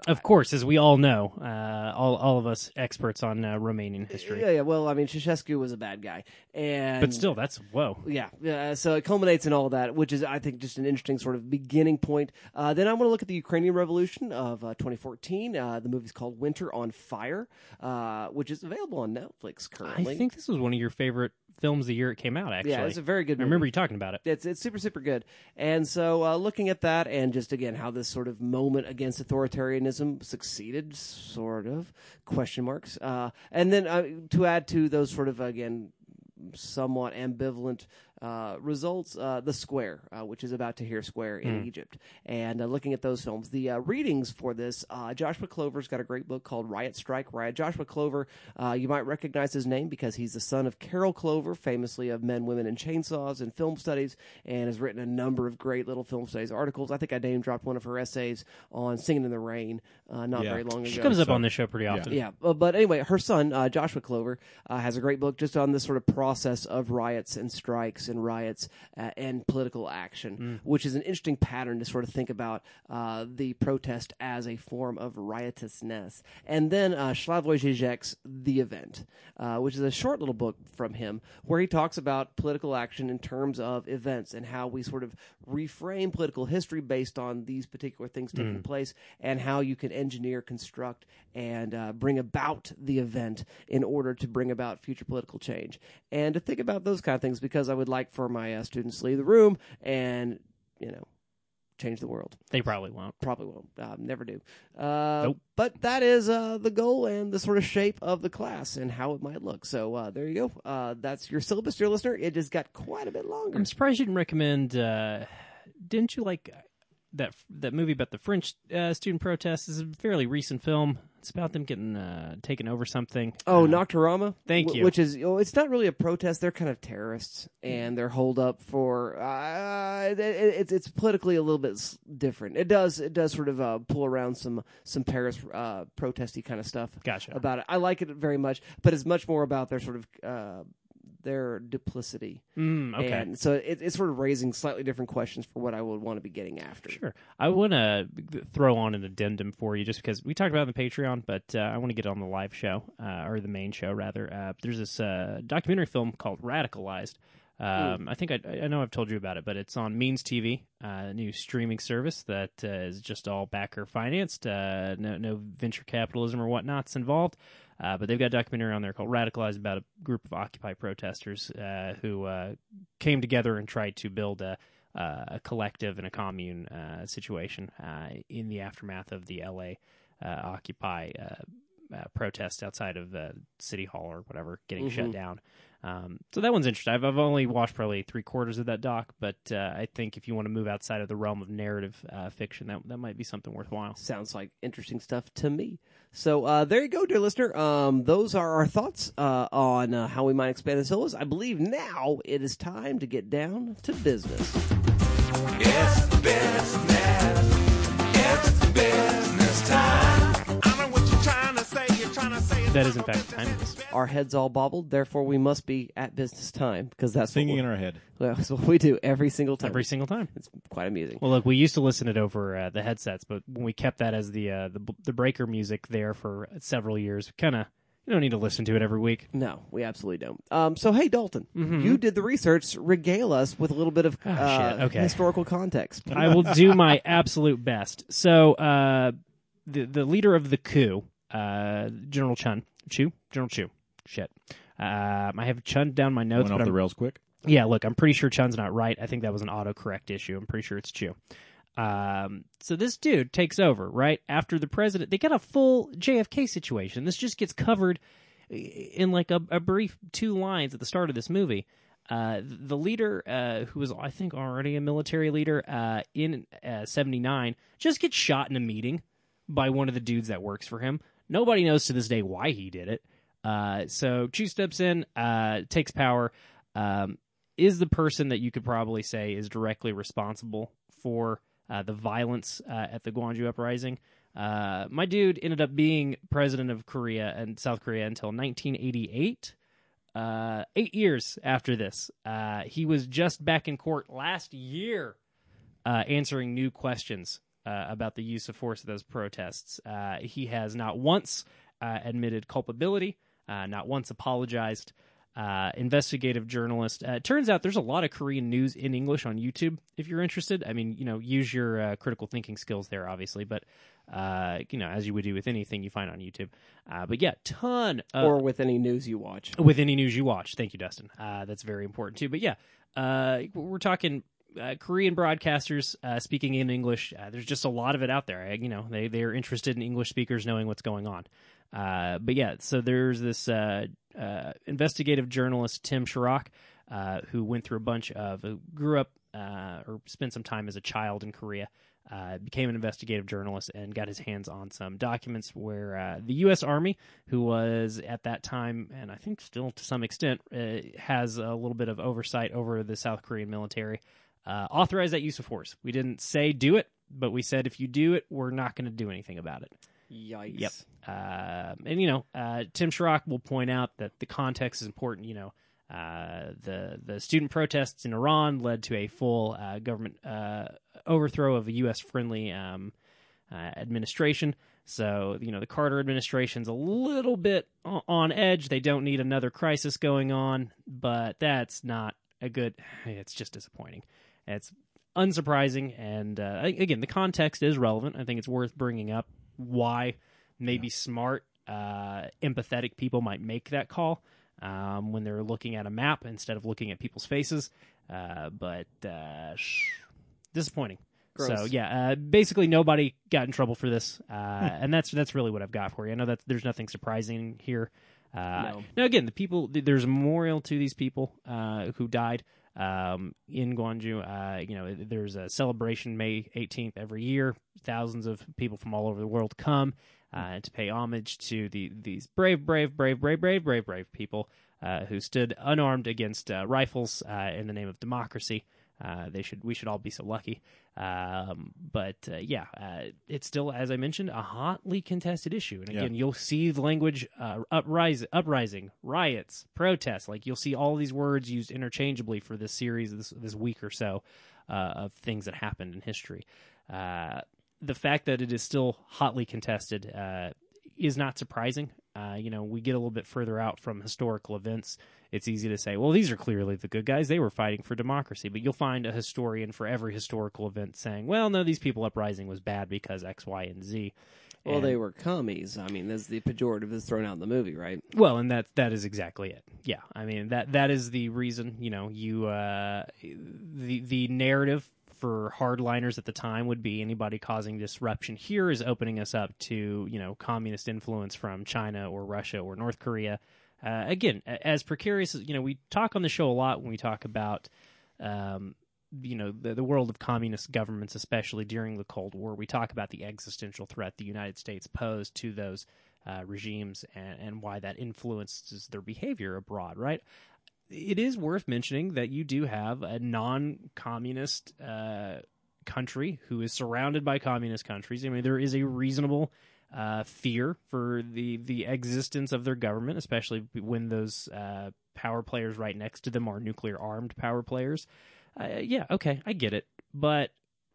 Speaker 2: Of course, as we all know, uh, all all of us experts on uh, Romanian history.
Speaker 1: yeah, yeah. Well, I mean, Ceausescu was a bad guy, and
Speaker 2: But still, that's whoa.
Speaker 1: Yeah, yeah. So it culminates in all that, which is, I think, just an interesting sort of beginning point. Uh, then I want to look at the Ukrainian Revolution of uh, 2014. Uh, the movie's called Winter on Fire, uh, which is available on Netflix currently.
Speaker 2: I think this was one of your favorite films the year it came out. Actually,
Speaker 1: yeah, it's a very good.
Speaker 2: I remember you talking about it.
Speaker 1: It's it's super super good, and so uh, looking at that, and just again how this sort of moment against authoritarianism succeeded, sort of question marks, uh, and then uh, to add to those sort of again somewhat ambivalent uh, results, uh, The Square, uh, which is about Tahrir Square in Egypt, and uh, looking at those films, the uh, readings for this, uh, Joshua Clover's got a great book called Riot Strike Riot. Joshua Clover, uh, you might recognize his name because he's the son of Carol Clover, famously of Men, Women, and Chainsaws and film studies, and has written a number of great little film studies articles. I think I name dropped one of her essays on Singing in the Rain uh, not
Speaker 3: Yeah.
Speaker 1: very long ago.
Speaker 2: She comes up on this show pretty often.
Speaker 1: Yeah, uh, but anyway, her son uh, Joshua Clover uh, has a great book just on this sort of process of riots and strikes and riots uh, and political action, which is an interesting pattern to sort of think about uh, the protest as a form of riotousness. And then uh, Slavoj Žižek's The Event, uh, which is a short little book from him where he talks about political action in terms of events and how we sort of reframe political history based on these particular things taking place and how you can engineer, construct, and uh, bring about the event in order to bring about future political change. And to think about those kind of things because I would like for my uh, students to leave the room and, you know, change the world.
Speaker 2: They probably won't.
Speaker 1: Probably won't. Um, never do. Uh,
Speaker 2: Nope.
Speaker 1: But that is uh, the goal and the sort of shape of the class and how it might look. So uh, there you go. Uh, that's your syllabus, dear listener. It just got quite a bit longer.
Speaker 2: I'm surprised you didn't recommend. Uh, didn't you like that that movie about the French uh, student protests? Is a fairly recent film. It's about them getting uh, taken over something.
Speaker 1: Oh,
Speaker 2: Uh,
Speaker 1: Nocturama.
Speaker 2: thank you.
Speaker 1: Which is, oh, it's not really a protest. They're kind of terrorists, and they're holed up for. Uh, it, it- it's it's politically a little bit different. It does it does sort of uh, pull around some some Paris uh, protesty kind of stuff
Speaker 2: Gotcha.
Speaker 1: about it. I like it very much, but it's much more about their sort of uh, their duplicity.
Speaker 2: Mm, okay.
Speaker 1: And so it, it's sort of raising slightly different questions for what I would want to be getting after.
Speaker 2: Sure. I want to throw on an addendum for you just because we talked about the Patreon, but uh, I want to get it on the live show, uh, or the main show, rather. Uh, there's this uh, documentary film called Radicalized. Um, I think I, I know I've told you about it, but it's on Means TV, uh, a new streaming service that uh, is just all backer financed, uh, no, no venture capitalism or whatnots involved. Uh, but they've got a documentary on there called Radicalized about a group of Occupy protesters uh, who uh, came together and tried to build a, uh, a collective and a commune uh, situation uh, in the aftermath of the LA uh, Occupy uh, uh, protest outside of the city hall or whatever getting shut down. Um, so that one's interesting. I've, I've only watched probably three quarters of that doc, but uh, I think if you want to move outside of the realm of narrative uh, fiction, that that might be something worthwhile.
Speaker 1: Sounds like interesting stuff to me. So uh, there you go, dear listener. Um, those are our thoughts uh, on uh, how we might expand the syllabus. I believe now it is time to get down to business.
Speaker 4: It's business.
Speaker 2: That is in fact timeless.
Speaker 1: Our heads all bobbled, therefore we must be at business time because that's
Speaker 3: Singing in our head.
Speaker 1: we- that's what we do every single time.
Speaker 2: Every single time.
Speaker 1: it's quite amusing.
Speaker 2: Well, look, we used to listen it over uh, the headsets, but when we kept that as the uh, the the breaker music there for several years, kind of you don't need to listen to it every week.
Speaker 1: No, we absolutely don't. Um, so, hey, Dalton, you did the research. Regale us with a little bit of uh,
Speaker 2: Mm-hmm. shit, okay.
Speaker 1: historical context.
Speaker 2: I will do my absolute best. So, uh, the the leader of the coup, uh, General Chun, Chu, General Chu, shit. Um, I have Chun down my notes,
Speaker 3: Went off the
Speaker 2: I'm,
Speaker 3: rails quick.
Speaker 2: yeah, look, I'm pretty sure Chun's not right. I think that was an autocorrect issue. I'm pretty sure it's Chu. Um, so this dude takes over right after the president. They got a full JFK situation. This just gets covered in like a, a brief two lines at the start of this movie. Uh, the leader, uh, who was I think already a military leader uh, in uh, '79, just gets shot in a meeting by one of the dudes that works for him. Nobody knows to this day why he did it. Uh, so Chu steps in, uh, takes power, um, is the person that you could probably say is directly responsible for uh, the violence uh, at the Gwangju uprising. Uh, my dude ended up being president of Korea and South Korea until 1988. Uh, eight years after this, he was just back in court last year, answering new questions uh, about the use of force of those protests. Uh, he has not once uh, admitted culpability, uh, not once apologized. Uh, investigative journalist. Uh, it turns out there's a lot of Korean news in English on YouTube. If you're interested, I mean, you know, use your uh, critical thinking skills there, obviously, but uh, you know, as you would do with anything you find on YouTube. Uh, but yeah, ton of,
Speaker 1: or with any news you watch.
Speaker 2: with any news you watch. Thank you, Dustin. Uh, that's very important too. But yeah, uh, we're talking uh, Korean broadcasters uh, speaking in English. Uh, there's just a lot of it out there. You know, they they're interested in English speakers knowing what's going on. Uh, but yeah, so there's this uh, uh, investigative journalist Tim Shorrock who went through a bunch of grew up or spent some time as a child in Korea. Became an investigative journalist and got his hands on some documents where the U.S. Army, who was at that time, and I think still to some extent, has a little bit of oversight over the South Korean military, uh, authorized that use of force. We didn't say do it, but we said if you do it, we're not going to do anything about it.
Speaker 1: Yikes.
Speaker 2: Yep. Uh, and you know, uh, Tim Shorrock will point out that the context is important. You know, uh, the the student protests in Iran led to a full uh, government uh, overthrow of a U.S. friendly um, uh, administration. So you know, the Carter administration's a little bit on edge. They don't need another crisis going on, but that's not a good. It's just disappointing. It's unsurprising, and uh, again, the context is relevant. I think it's worth bringing up why maybe smart, uh, empathetic people might make that call um, when they're looking at a map instead of looking at people's faces. Uh, but uh, disappointing.
Speaker 1: Gross.
Speaker 2: So yeah, uh, basically nobody got in trouble for this, uh, and that's that's really what I've got for you. I know that there's nothing surprising here. Uh,
Speaker 1: No.
Speaker 2: Now again, the people there's a memorial to these people uh, who died um, in Gwangju. Uh, you know, there's a celebration May 18th every year. Thousands of people from all over the world come. uh, to pay homage to the these brave, brave, brave, brave, brave, brave, brave people uh, who stood unarmed against uh, rifles uh, in the name of democracy. Uh, they should we should all be so lucky. Um, but uh, yeah, uh, it's still, as I mentioned, a hotly contested issue. And again,
Speaker 3: Yeah.
Speaker 2: you'll see the language uh, uprise, uprising, riots, protests. Like you'll see all these words used interchangeably for this series, this this week or so uh, of things that happened in history. Uh, the fact that it is still hotly contested uh, is not surprising. Uh, you know, we get a little bit further out from historical events. It's easy to say, well, these are clearly the good guys. They were fighting for democracy. But you'll find a historian for every historical event saying, well, no, these people uprising was bad because X, Y, and Z.
Speaker 1: Well,
Speaker 2: And-
Speaker 1: they were commies. I mean, that's the pejorative that's thrown out in the movie, right?
Speaker 2: Well, and that that is exactly it. Yeah, I mean that that is the reason. You know, you uh, the the narrative for hardliners at the time would be anybody causing disruption here is opening us up to you know communist influence from China or Russia or North Korea. Uh, again, as precarious as you know, we talk on the show a lot when we talk about. Um, you know the, the world of communist governments, especially during the Cold War, we talk about the existential threat the United States posed to those uh, regimes and, and why that influences their behavior abroad, right? It is worth mentioning that you do have a non communist uh, country who is surrounded by communist countries. I mean, there is a reasonable uh, fear for the, the existence of their government, especially when those uh, power players right next to them are nuclear armed power players. Uh, yeah, okay, I get it. But,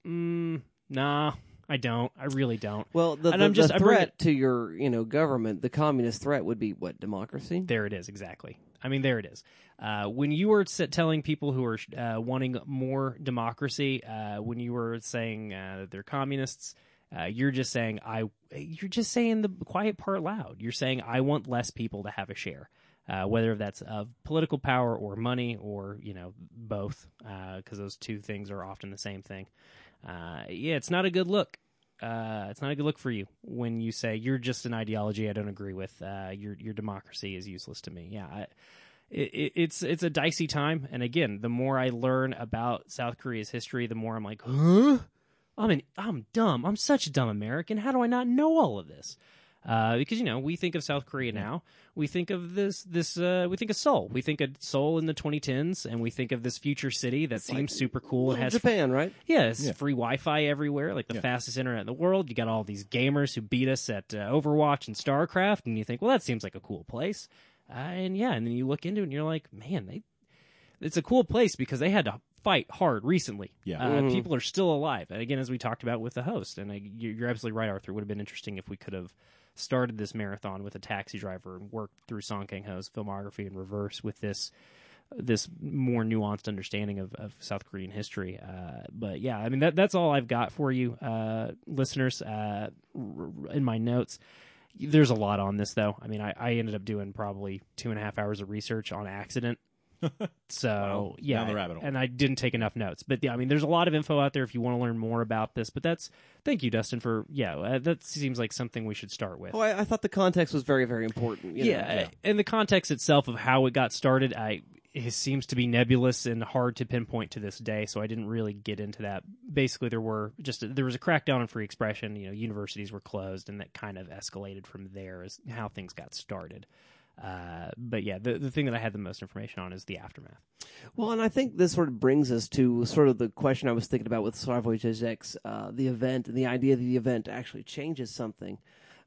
Speaker 2: mm, nah, I don't. I really don't.
Speaker 1: Well, the,
Speaker 2: And
Speaker 1: the,
Speaker 2: I'm just-
Speaker 1: the threat to your, you know, government, the communist threat would be what democracy.
Speaker 2: There it is, exactly. I mean, there it is. Uh, when you were telling people who are uh, wanting more democracy, uh, when you were saying uh, that they're communists, uh, you're just saying I. You're just saying the quiet part loud. You're saying I want less people to have a share, uh, whether that's of political power or money or you know both, because those two things are often the same thing. Yeah, it's not a good look. Uh, it's not a good look for you when you say you're just an ideology I don't agree with. Uh, your your democracy is useless to me. Yeah, I, it, it, it's it's a dicey time. And again, the more I learn about South Korea's history, the more I'm like, huh? I'm an I'm dumb. I'm such a dumb American. How do I not know all of this? Uh, because you know we think of South Korea now, we think of this this uh, we think of Seoul, we think of Seoul in the 2010s, and we think of this future city that seems super cool and
Speaker 1: Little
Speaker 2: has
Speaker 1: Japan, right?
Speaker 2: yeah, it's
Speaker 3: Yeah.
Speaker 2: free Wi-Fi everywhere, like the
Speaker 3: Yeah.
Speaker 2: fastest internet in the world. You got all these gamers who beat us at uh, Overwatch and StarCraft, and you think, well, that seems like a cool place. Uh, and yeah, and then you look into it, and you're like, man, they, it's a cool place because they had to fight hard recently.
Speaker 3: Yeah.
Speaker 2: uh,
Speaker 1: Mhm.
Speaker 2: people are still alive. And again, as we talked about with the host, and I, you- you're absolutely right, Arthur. It would have been interesting if we could have started this marathon with a taxi driver and worked through Song Kang Ho's filmography in reverse with this this more nuanced understanding of, of South Korean history. Uh, but yeah, I mean that that's all I've got for you, uh, listeners. Uh, in my notes, there's a lot on this though. I mean, I, I ended up doing probably two and a half hours of research on accident. So
Speaker 3: Wow.
Speaker 2: yeah,
Speaker 3: Down the rabbit hole.
Speaker 2: and I didn't take enough notes. But yeah, I mean, there's a lot of info out there if you want to learn more about this. But that's thank you, Dustin, for yeah. Uh, that seems like something we should start with.
Speaker 1: Oh, I, I thought the context was very, very important. you know.
Speaker 2: yeah, and the context itself of how it got started, I it seems to be nebulous and hard to pinpoint to this day. So I didn't really get into that. Basically, there were just there was a crackdown on free expression. You know, universities were closed, and that kind of escalated from there as how things got started. Uh, but yeah, the the thing that I had the most information on is the aftermath.
Speaker 1: Well, and I think this sort of brings us to sort of the question I was thinking about with Slavoj Žižek's, uh the event and the idea that the event actually changes something.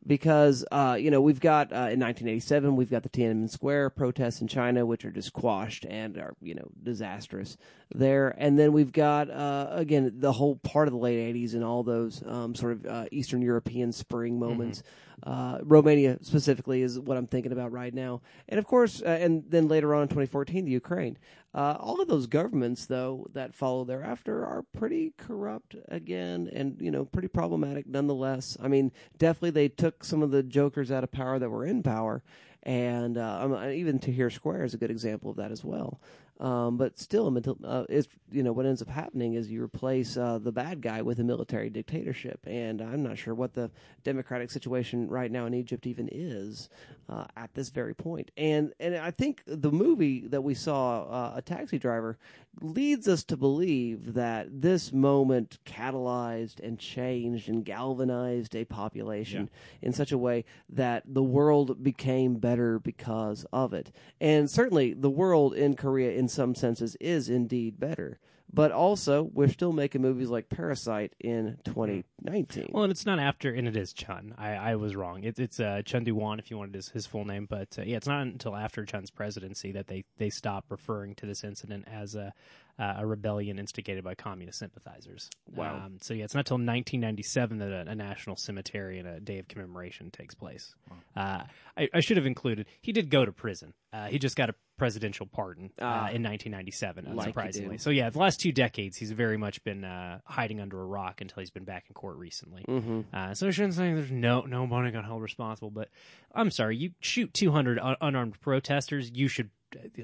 Speaker 1: Because, uh, you know, we've got, uh, in 1987, we've got the Tiananmen Square protests in China, which are just quashed and are, you know, disastrous there. And then we've got, uh, again, the whole part of the late 80s and all those, um, sort of, uh, Eastern European spring moments. Uh, Romania specifically is what I'm thinking about right now. And of course, uh, and then later on in 2014, the Ukraine. Uh, all of those governments, though, that follow thereafter are pretty corrupt again, and you know, pretty problematic nonetheless. I mean, definitely they took some of the jokers out of power that were in power, and uh, um, even Tahrir Square is a good example of that as well. Um, but still, until- uh, it's you know what ends up happening is you replace uh, the bad guy with a military dictatorship, and I'm not sure what the democratic situation right now in Egypt even is uh, at this very point. And and I think the movie that we saw, uh, a taxi driver, leads us to believe that this moment catalyzed and changed and galvanized a population in such a way that the world became better because of it. And certainly the world in Korea, in some senses, is indeed better. But also, we're still making movies like Parasite in 2019.
Speaker 2: Well, and it's not after, and it is Chun. I, I was wrong. It, it's uh, Chun Doo-hwan, if you wanted his, his full name. But uh, yeah, it's not until after Chun's presidency that they, they stop referring to this incident as a, uh, a rebellion instigated by communist sympathizers.
Speaker 1: Wow.
Speaker 2: Um, so yeah, it's not until 1997 that a, a national cemetery and a day of commemoration takes place. Uh, I, I should have included, he did go to prison. Uh, he just got a presidential pardon uh,
Speaker 1: Ah.
Speaker 2: in 1997,
Speaker 1: Like
Speaker 2: unsurprisingly. So yeah, the last two decades, he's very much been uh, hiding under a rock until he's been back in court recently.
Speaker 1: Mm-hmm.
Speaker 2: Uh, so I shouldn't say there's no nobody got held responsible, but I'm sorry, you shoot 200 un- unarmed protesters, you should.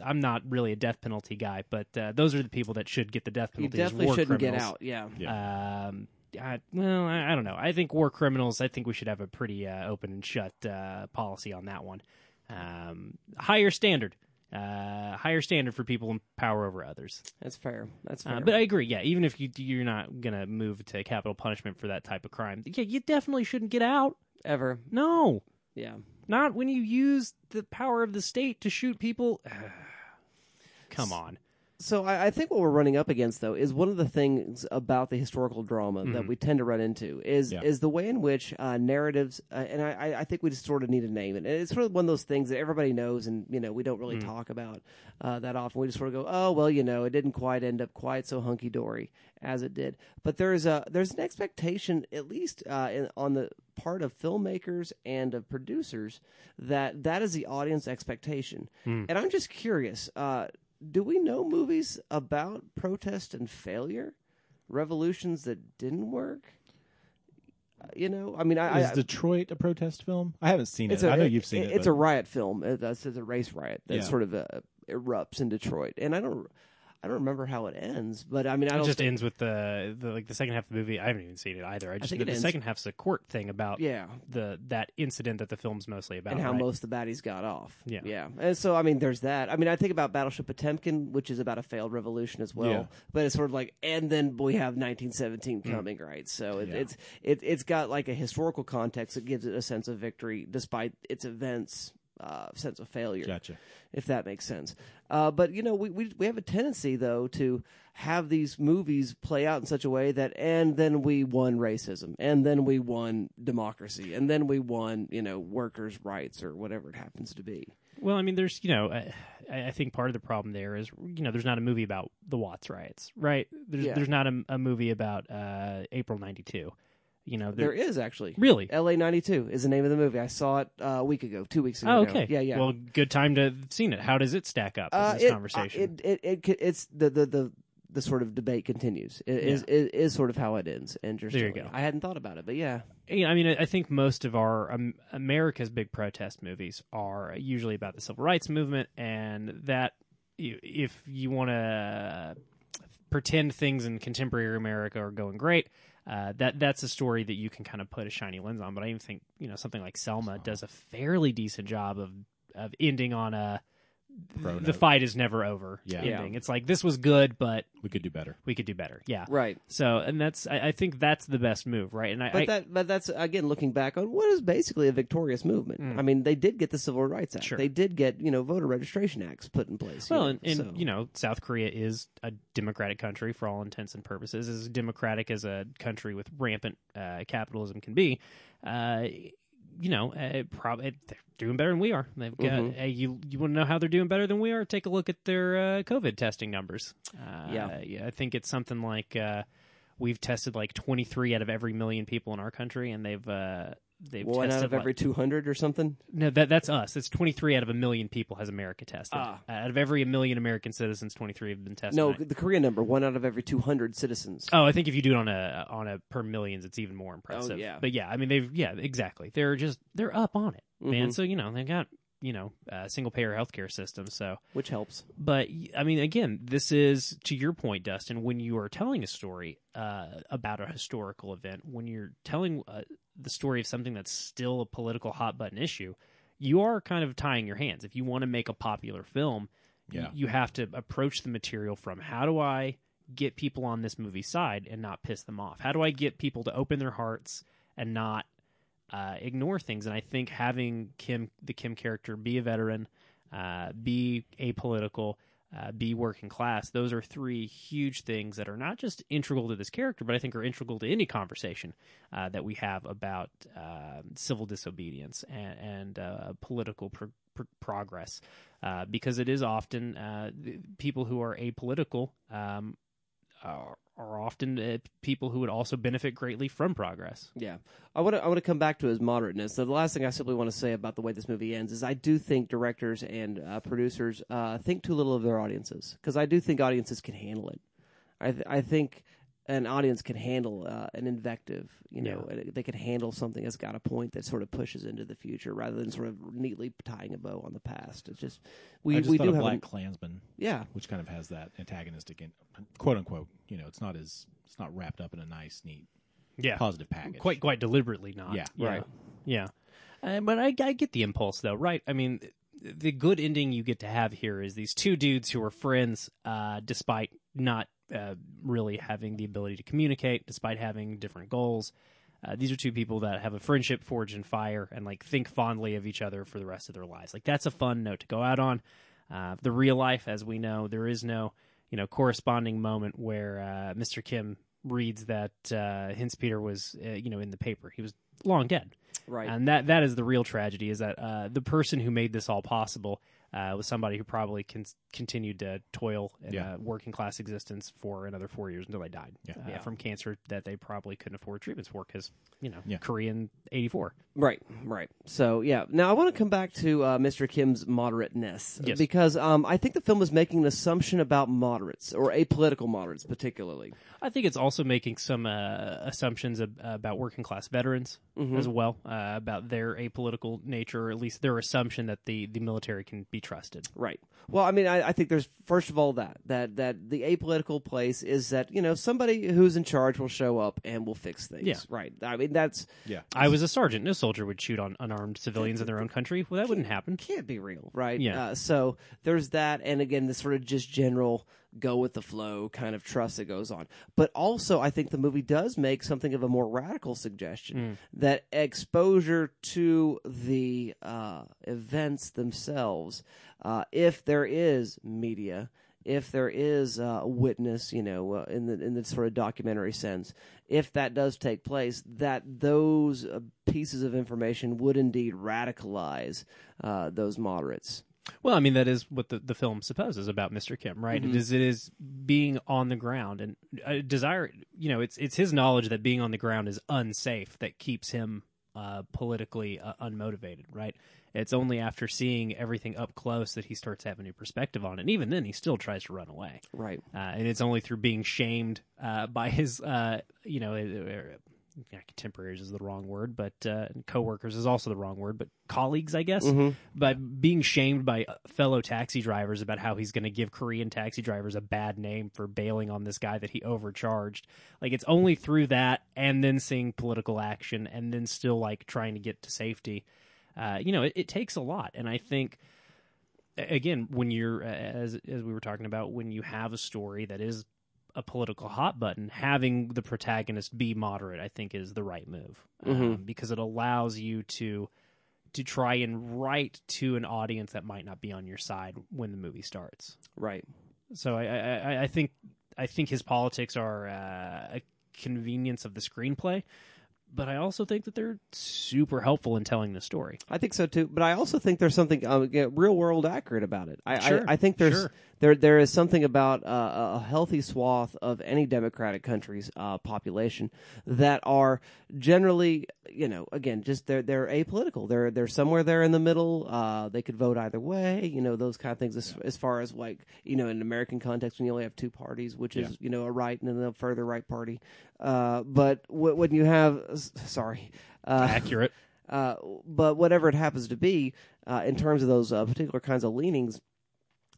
Speaker 2: I'm not really a death penalty guy, but uh, those are the people that should get the death penalty. as
Speaker 1: definitely
Speaker 2: war
Speaker 1: shouldn't get out. Yeah.
Speaker 3: Yeah.
Speaker 2: Um, I, well, I, I don't know. I think war criminals. I think we should have a pretty uh, open and shut uh, policy on that one. Um, higher standard, uh, higher standard for people in power over others.
Speaker 1: That's fair. That's fair.
Speaker 2: Uh, but I agree. Yeah, even if you you're not gonna move to capital punishment for that type of crime, yeah, you definitely shouldn't get out.
Speaker 1: Ever.
Speaker 2: No,
Speaker 1: Yeah.
Speaker 2: Not when you use the power of the state to shoot people. Come on.
Speaker 1: So I, I think what we're running up against, though, is one of the things about the historical drama that we tend to run into is
Speaker 3: Yeah.
Speaker 1: is the way in which uh, narratives, uh, and I, I- think we just sort of need to name it. And it's sort of one of those things that everybody knows, and you know we don't really talk about uh, that often. We just sort of go, oh well, you know, it didn't quite end up quite so hunky dory as it did. But there's a there's an expectation, at least uh, in, on the part of filmmakers and of producers, that that is the audience expectation. And I'm just curious. Uh, do we know movies about protest and failure, revolutions that didn't work? Uh, You know, I mean, I,
Speaker 3: Is
Speaker 1: I
Speaker 3: Detroit a protest film? I haven't seen it.
Speaker 1: a,
Speaker 3: I know you've seen
Speaker 1: it-
Speaker 3: it.
Speaker 1: It's
Speaker 3: but-
Speaker 1: a riot film. It, that's it's a race riot that
Speaker 3: Yeah.
Speaker 1: sort of uh, erupts in Detroit, and I don't, I don't remember how it ends. But I mean, I
Speaker 2: It just
Speaker 1: thi-
Speaker 2: ends with the, the like the second half of the movie. I haven't even seen it either. I just
Speaker 1: think
Speaker 2: know
Speaker 1: it
Speaker 2: the
Speaker 1: ends-
Speaker 2: second half's a court thing about
Speaker 1: yeah,
Speaker 2: the that incident that the film's mostly about.
Speaker 1: and how
Speaker 2: right?
Speaker 1: most of the baddies got off.
Speaker 2: Yeah.
Speaker 1: yeah. And so, I mean, there's that. I mean, I think about Battleship Potemkin, which is about a failed revolution as well.
Speaker 3: Yeah.
Speaker 1: But it's sort of like, and then we have 1917
Speaker 2: Hmm.
Speaker 1: coming, right? So it,
Speaker 3: Yeah.
Speaker 1: it's it, it's got like a historical context that gives it a sense of victory despite its events. Uh, sense of failure,
Speaker 3: Gotcha.
Speaker 1: if that makes sense. Uh, but you know, we, we we have a tendency though to have these movies play out in such a way that, and then we won racism, and then we won democracy, and then we won you know workers' rights or whatever it happens to be.
Speaker 2: Well, I mean, there's you know, I, I think part of the problem there is you know, there's not a movie about the Watts riots, right? There's
Speaker 1: Yeah.
Speaker 2: there's not a, a movie about uh, April '92. You know,
Speaker 1: There is actually.
Speaker 2: really.
Speaker 1: L.A. '92 is the name of the movie. I saw it uh, a week ago, two weeks ago.
Speaker 2: Oh,
Speaker 1: now.
Speaker 2: okay.
Speaker 1: Yeah, yeah.
Speaker 2: Well, good time to have seen it. How does it stack up
Speaker 1: uh,
Speaker 2: in this
Speaker 1: it,
Speaker 2: conversation?
Speaker 1: uh, it, it, it, it's the, the, the, the sort of debate continues. It is, it is sort of how it ends. Interestingly.
Speaker 2: There you go.
Speaker 1: I hadn't thought about it, but yeah.
Speaker 2: Yeah, I mean, I I think most of our um, America's big protest movies are usually about the civil rights movement, and that if you want to pretend things in contemporary America are going great, uh, that that's a story that you can kind of put a shiny lens on. But I even think you know something like Selma does a fairly decent job of of ending on a
Speaker 3: Pro
Speaker 2: the
Speaker 3: note.
Speaker 2: fight is never over.
Speaker 3: Yeah.
Speaker 2: ending. It's like this was good, but
Speaker 3: We could do better.
Speaker 2: we could do better. Yeah,
Speaker 1: Right.
Speaker 2: So, and that's I, I think that's the best move, right? And I,
Speaker 1: But
Speaker 2: I
Speaker 1: that, but that's again looking back on what is basically a victorious movement. I mean, they did get the Civil Rights Act.
Speaker 2: Mm. Sure.
Speaker 1: They did get you know voter registration acts put in place. you
Speaker 2: Well,
Speaker 1: know,
Speaker 2: and, and
Speaker 1: so-
Speaker 2: you know, South Korea is a democratic country for all intents and purposes, as democratic as a country with rampant uh, capitalism can be. Uh, you know, uh, probably they're doing better than we are. They've got.
Speaker 1: Mm-hmm.
Speaker 2: uh, you you want to know how they're doing better than we are? Take a look at their uh, COVID testing numbers. Uh,
Speaker 1: Yeah.
Speaker 2: I think it's something like uh, we've tested like twenty three out of every million people in our country, and they've. Uh, They've
Speaker 1: one out of
Speaker 2: like-
Speaker 1: every two hundred or something.
Speaker 2: no, that that's us. It's 23 out of a million people has America tested.
Speaker 1: Ah.
Speaker 2: Uh, out of every million American citizens, 23 have been tested.
Speaker 1: No, the Korean number one out of every two hundred citizens.
Speaker 2: Oh, I think if you do it on a on a per millions, it's even more impressive.
Speaker 1: Oh, yeah.
Speaker 2: But yeah, I mean they've yeah exactly. They're just they're up on it,
Speaker 1: Mm-hmm.
Speaker 2: man. So you know they've got you know a single payer healthcare system. So,
Speaker 1: which helps.
Speaker 2: but I mean again, this is to your point, Dustin. When you are telling a story uh, about a historical event, when you're telling uh, the story of something that's still a political hot button issue, you are kind of tying your hands. If you want to make a popular film,
Speaker 3: Yeah.
Speaker 2: you have to approach the material from how do I get people on this movie side and not piss them off? How do I get people to open their hearts and not uh, ignore things? And I think having Kim, the Kim character, be a veteran, uh, be apolitical, uh, be working class, those are three huge things that are not just integral to this character, but I think are integral to any conversation uh, that we have about uh, civil disobedience and, and uh, political pro- pro- progress. Uh, because it is often uh, people who are apolitical um, are, are often uh, people who would also benefit greatly from progress.
Speaker 1: Yeah, I want to. I want to come back to his moderateness. So the last thing I simply want to say about the way this movie ends is I do think directors and uh, producers uh, think too little of their audiences because I do think audiences can handle it. I th- I think an audience can handle uh, an invective. You know, and they can handle something that's got a point that sort of pushes into the future rather than sort of neatly tying a bow on the past. It's just we
Speaker 3: I just
Speaker 1: we do
Speaker 3: of
Speaker 1: have
Speaker 3: Black
Speaker 1: a,
Speaker 3: Klansman,
Speaker 1: yeah
Speaker 3: which kind of has that antagonistic, in, quote unquote. You know, it's not as it's not wrapped up in a nice, neat,
Speaker 2: Yeah,
Speaker 3: positive package.
Speaker 2: quite quite deliberately not.
Speaker 3: Yeah.
Speaker 1: Right.
Speaker 2: Yeah, uh, but I, I get the impulse though, right? I mean, the good ending you get to have here is these two dudes who are friends, uh, despite not uh, really having the ability to communicate, despite having different goals. Uh, these are two people that have a friendship forged in fire and like think fondly of each other for the rest of their lives. Like that's a fun note to go out on. Uh, the real life, as we know, there is no you know corresponding moment where uh, Mr. Kim reads that uh, Hinzpeter was uh, you know in the paper. He was long dead.
Speaker 1: right
Speaker 2: And that that is the real tragedy is that uh, the person who made this all possible uh, was somebody who probably con- continued to toil in
Speaker 3: Yeah.
Speaker 2: a working class existence for another four years until they died
Speaker 3: Yeah.
Speaker 2: uh,
Speaker 1: Yeah.
Speaker 2: from cancer that they probably couldn't afford treatments for because you know
Speaker 3: Yeah.
Speaker 2: Korean eighty four.
Speaker 1: Right, right. So yeah, now I want to come back to uh, Mr. Kim's moderateness
Speaker 2: Yes.
Speaker 1: because um, I think the film is making an assumption about moderates or apolitical moderates, particularly.
Speaker 2: I think it's also making some uh, assumptions ab- about working class veterans
Speaker 1: Mm-hmm.
Speaker 2: as well uh, about their apolitical nature, or at least their assumption that the, the military can be trusted.
Speaker 1: Right. Well, I mean, I, I think there's first of all that that that the apolitical place is that you know somebody who's in charge will show up and will fix things.
Speaker 2: Yeah.
Speaker 1: Right. I mean, that's
Speaker 3: Yeah.
Speaker 2: I was a sergeant. No soldier would shoot on unarmed civilians in their own country. Well, that wouldn't happen.
Speaker 1: can't be real, right?
Speaker 2: Yeah.
Speaker 1: Uh, so there's that, and again, this sort of just general go with the flow kind of trust that goes on. But also, I think the movie does make something of a more radical suggestion that exposure to the uh, events themselves, uh, if there is media. If there is uh, a witness, you know, uh, in the in the sort of documentary sense, if that does take place, that those uh, pieces of information would indeed radicalize uh, those moderates.
Speaker 2: Well, I mean that is what the, the film supposes about Mr. Kim, right? It is it is being on the ground and uh, desire. You know, it's it's his knowledge that being on the ground is unsafe that keeps him uh, politically uh, unmotivated, right? It's only after seeing everything up close that he starts having a new perspective on it. And even then, he still tries to run away.
Speaker 1: Right.
Speaker 2: Uh, and it's only through being shamed uh, by his, uh, you know, yeah, contemporaries is the wrong word, but uh, coworkers is also the wrong word, but colleagues, I guess. But being shamed by uh, fellow taxi drivers about how he's going to give Korean taxi drivers a bad name for bailing on this guy that he overcharged. Like it's only through that, and then seeing political action, and then still like trying to get to safety. Uh, you know, it, it takes a lot, and I think again when you're as as we were talking about when you have a story that is a political hot button having the protagonist be moderate i think is the right move um, because it allows you to to try and write to an audience that might not be on your side when the movie starts
Speaker 1: Right.
Speaker 2: so i i, I- I think i think his politics are uh, a convenience of the screenplay but i also think that they're super helpful in telling the story
Speaker 1: I think so too, but I also think there's something uh, real world accurate about it. I,
Speaker 2: Sure,
Speaker 1: I, I think there's
Speaker 2: sure.
Speaker 1: There there is something about uh, a healthy swath of any democratic country's uh, population that are generally, you know, again, just they're they're apolitical. They're they're somewhere there in the middle. Uh, they could vote either way. You know, those kind of things. As, as far as like you know, in an American context, when you only have two parties, which is
Speaker 3: Yeah.
Speaker 1: you know a right and then a further right party. Uh, but w- when you have, sorry. Uh,
Speaker 2: accurate
Speaker 1: uh, but whatever it happens to be, uh, in terms of those uh, particular kinds of leanings,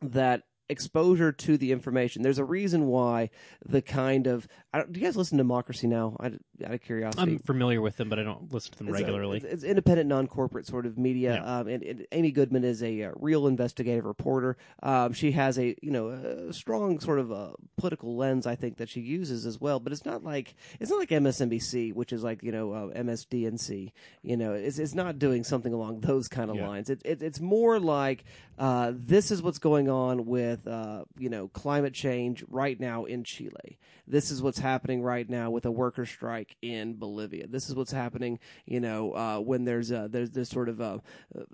Speaker 1: that exposure to the information. There's a reason why the kind of do you guys listen to Democracy Now? I, out of curiosity,
Speaker 2: I'm familiar with them, but I don't listen to them
Speaker 1: It's a-
Speaker 2: regularly.
Speaker 1: it's, it's independent, non-corporate sort of media.
Speaker 2: Yeah.
Speaker 1: Um, and, and Amy Goodman is a, uh real investigative reporter. Um, she has a you know a strong sort of uh political lens, I think, that she uses as well. But it's not like it's not like MSNBC, which is like you know uh, MSDNC. You know, it's it's not doing something along those kind of
Speaker 3: Yeah.
Speaker 1: lines. It, it, it's more like uh, this is what's going on with uh, you know climate change right now in Chile. This is what's happening right now with a worker strike in Bolivia. This is what's happening, you know, uh, when there's uh, there's this sort of uh,